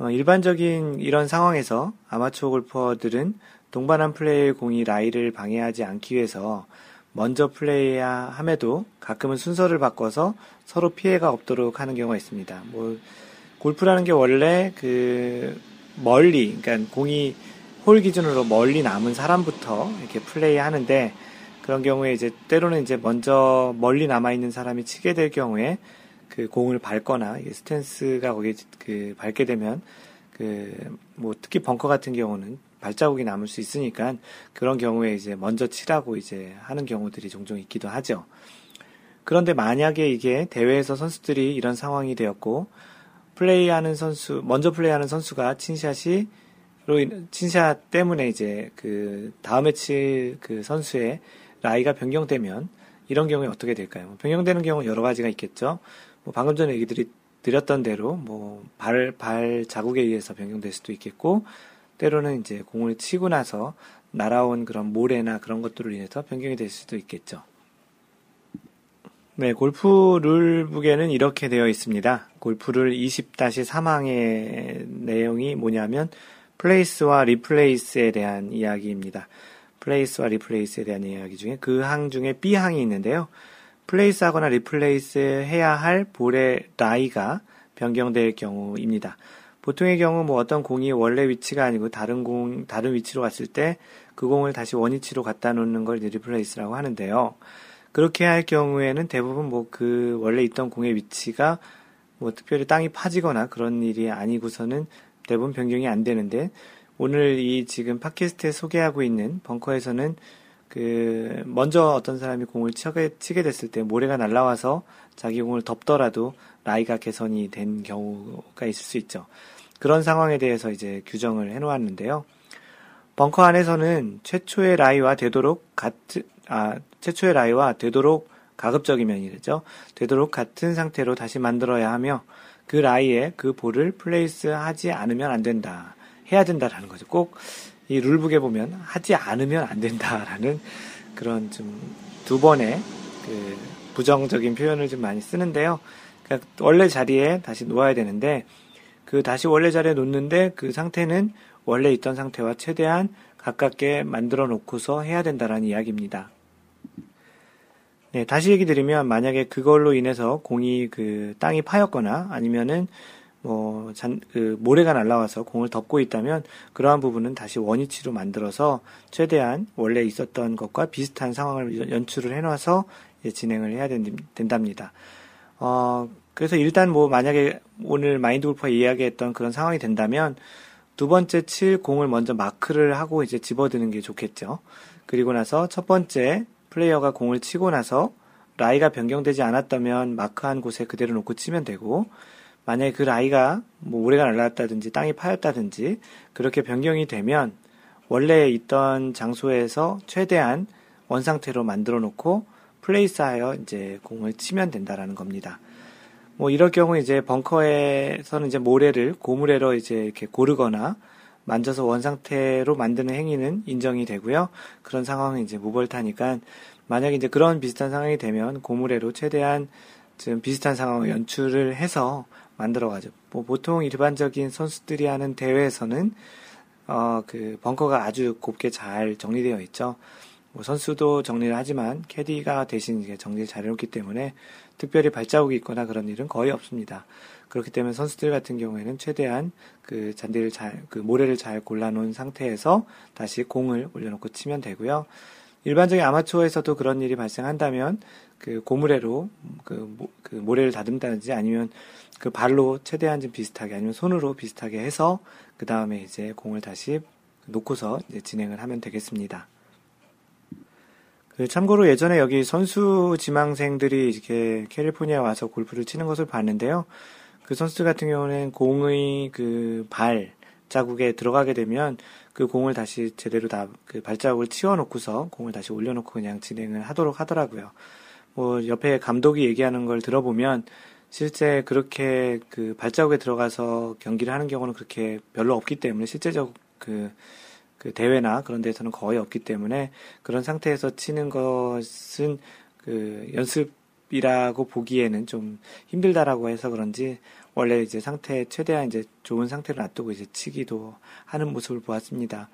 어, 일반적인 이런 상황에서 아마추어 골퍼들은 동반한 플레이 공이 라이를 방해하지 않기 위해서 먼저 플레이해야 함에도 가끔은 순서를 바꿔서 서로 피해가 없도록 하는 경우가 있습니다. 뭐 골프라는 게 원래 그 멀리 그러니까 공이 홀 기준으로 멀리 남은 사람부터 이렇게 플레이 하는데 그런 경우에 이제 때로는 이제 먼저 멀리 남아 있는 사람이 치게 될 경우에 그 공을 밟거나 스탠스가 거기에 그 밟게 되면 그 뭐 특히 벙커 같은 경우는 발자국이 남을 수 있으니까 그런 경우에 이제 먼저 치라고 이제 하는 경우들이 종종 있기도 하죠. 그런데 만약에 이게 대회에서 선수들이 이런 상황이 되었고 플레이하는 선수 먼저 플레이하는 선수가 친샷이 친샷 때문에 이제 그 다음에 칠 그 선수의 라이가 변경되면 이런 경우에 어떻게 될까요? 변경되는 경우 여러 가지가 있겠죠. 뭐 방금 전에 얘기 드렸던 대로 뭐 발, 발 자국에 의해서 변경될 수도 있겠고 때로는 이제 공을 치고 나서 날아온 그런 모래나 그런 것들을 인해서 변경이 될 수도 있겠죠. 네, 골프 rulebook에는 이렇게 되어 있습니다. 골프 룰 20-3항의 내용이 뭐냐면 place와 replace에 대한 이야기입니다. place와 replace에 대한 이야기 중에 그 항 중에 B항이 있는데요. place 하거나 replace 해야 할 볼의 라이가 변경될 경우입니다. 보통의 경우 뭐 어떤 공이 원래 위치가 아니고 다른 공, 다른 위치로 갔을 때 그 공을 다시 원위치로 갖다 놓는 걸 replace라고 하는데요. 그렇게 할 경우에는 대부분 뭐 그 원래 있던 공의 위치가 뭐 특별히 땅이 파지거나 그런 일이 아니고서는 대부분 변경이 안 되는데 오늘 이 지금 팟캐스트에 소개하고 있는 벙커에서는 그 먼저 어떤 사람이 공을 치게, 치게 됐을 때 모래가 날라와서 자기 공을 덮더라도 라이가 개선이 된 경우가 있을 수 있죠. 그런 상황에 대해서 이제 규정을 해놓았는데요. 벙커 안에서는 최초의 라이와 되도록 같은 아 최초의 라이와 되도록 가급적이면 이죠. 되도록 같은 상태로 다시 만들어야 하며 그 라이에 그 볼을 place 하지 않으면 안 된다. 해야 된다라는 거죠. 꼭 이 룰북에 보면 하지 않으면 안 된다라는 그런 좀 두 번의 그 부정적인 표현을 좀 많이 쓰는데요. 그러니까 원래 자리에 다시 놓아야 되는데 그 다시 원래 자리에 놓는데 그 상태는 원래 있던 상태와 최대한 가깝게 만들어 놓고서 해야 된다라는 이야기입니다. 네, 다시 얘기 드리면 만약에 그걸로 인해서 공이 그 땅이 파였거나 아니면은 뭐, 잔, 그, 모래가 날라와서 공을 덮고 있다면, 그러한 부분은 다시 원위치로 만들어서, 최대한 원래 있었던 것과 비슷한 상황을 연출을 해놔서, 진행을 해야 된, 된답니다. 어, 그래서 일단 뭐, 만약에 오늘 마인드 골프가 이야기했던 그런 상황이 된다면, 두 번째 칠 공을 먼저 마크를 하고 이제 집어드는 게 좋겠죠. 그리고 나서 첫 번째 플레이어가 공을 치고 나서, 라이가 변경되지 않았다면 마크한 곳에 그대로 놓고 치면 되고, 만약에 그 라이가 뭐 모래가 날라왔다든지 땅이 파였다든지 그렇게 변경이 되면 원래 있던 장소에서 최대한 원상태로 만들어 놓고 플레이스하여 이제 공을 치면 된다라는 겁니다. 뭐 이럴 경우 이제 벙커에서는 이제 모래를 고무래로 이제 이렇게 고르거나 만져서 원상태로 만드는 행위는 인정이 되고요. 그런 상황은 이제 무벌타니까 만약에 이제 그런 비슷한 상황이 되면 고무래로 최대한 좀 비슷한 상황을 연출을 해서 만들어가죠. 뭐 보통 일반적인 선수들이 하는 대회에서는 어, 그 벙커가 아주 곱게 잘 정리되어 있죠. 뭐 선수도 정리를 하지만 캐디가 대신 이게 정리를 잘 해놓기 때문에 특별히 발자국이 있거나 그런 일은 거의 없습니다. 그렇기 때문에 선수들 같은 경우에는 최대한 그 잔디를 잘, 그 모래를 잘 골라놓은 상태에서 다시 공을 올려놓고 치면 되고요. 일반적인 아마추어에서도 그런 일이 발생한다면 그 고무래로 그, 그 모래를 다듬다든지 아니면 그 발로 최대한 좀 비슷하게 아니면 손으로 비슷하게 해서 그 다음에 이제 공을 다시 놓고서 이제 진행을 하면 되겠습니다. 그 참고로 예전에 여기 선수 지망생들이 이렇게 캘리포니아 와서 골프를 치는 것을 봤는데요. 그 선수들 같은 경우는 공의 그 발 자국에 들어가게 되면 그 공을 다시 제대로 다 그 발자국을 치워놓고서 공을 다시 올려놓고 그냥 진행을 하도록 하더라고요. 뭐 옆에 감독이 얘기하는 걸 들어보면 실제 그렇게 그 발자국에 들어가서 경기를 하는 경우는 그렇게 별로 없기 때문에 실제적 그 그 대회나 그런 데서는 거의 없기 때문에 그런 상태에서 치는 것은 그 연습이라고 보기에는 좀 힘들다라고 해서 그런지 원래 이제 상태 최대한 이제 좋은 상태를 놔두고 이제 치기도 하는 모습을 보았습니다.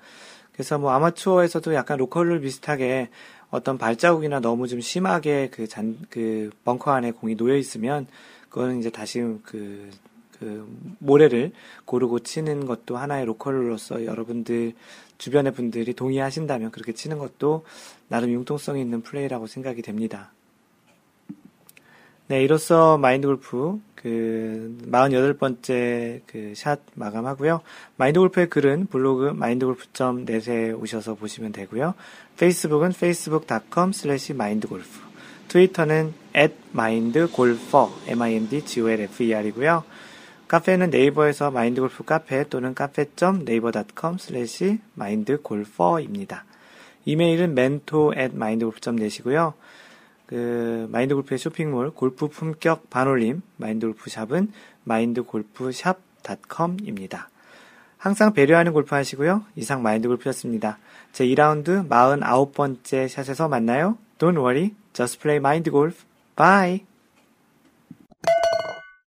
그래서 뭐 아마추어에서도 약간 로컬룰 비슷하게 어떤 발자국이나 너무 좀 심하게 그 잔, 그 벙커 안에 공이 놓여 있으면 그거는 이제 다시 그, 그 모래를 고르고 치는 것도 하나의 로컬로서 여러분들 주변의 분들이 동의하신다면 그렇게 치는 것도 나름 융통성이 있는 플레이라고 생각이 됩니다. 네, 이로써 마인드 골프 그 48번째 그 샷 마감하고요. 마인드 골프의 글은 블로그 마인드골프.net에 오셔서 보시면 되고요. 페이스북은 facebook.com slash mindgolf 트위터는 at mindgolfer m-i-n-d-g-o-l-f-e-r이고요. 카페는 네이버에서 마인드골프 카페 또는 카페.네이버.com slash mindgolfer입니다. 이메일은 mentor at mindgolf.net이고요. 그 마인드 골프의 쇼핑몰 골프 품격 반올림 마인드 골프 샵은 마인드골프샵.com입니다. 항상 배려하는 골프 하시고요. 이상 마인드 골프였습니다. 제 2라운드 49번째 샷에서 만나요. Don't worry, just play mind golf. Bye!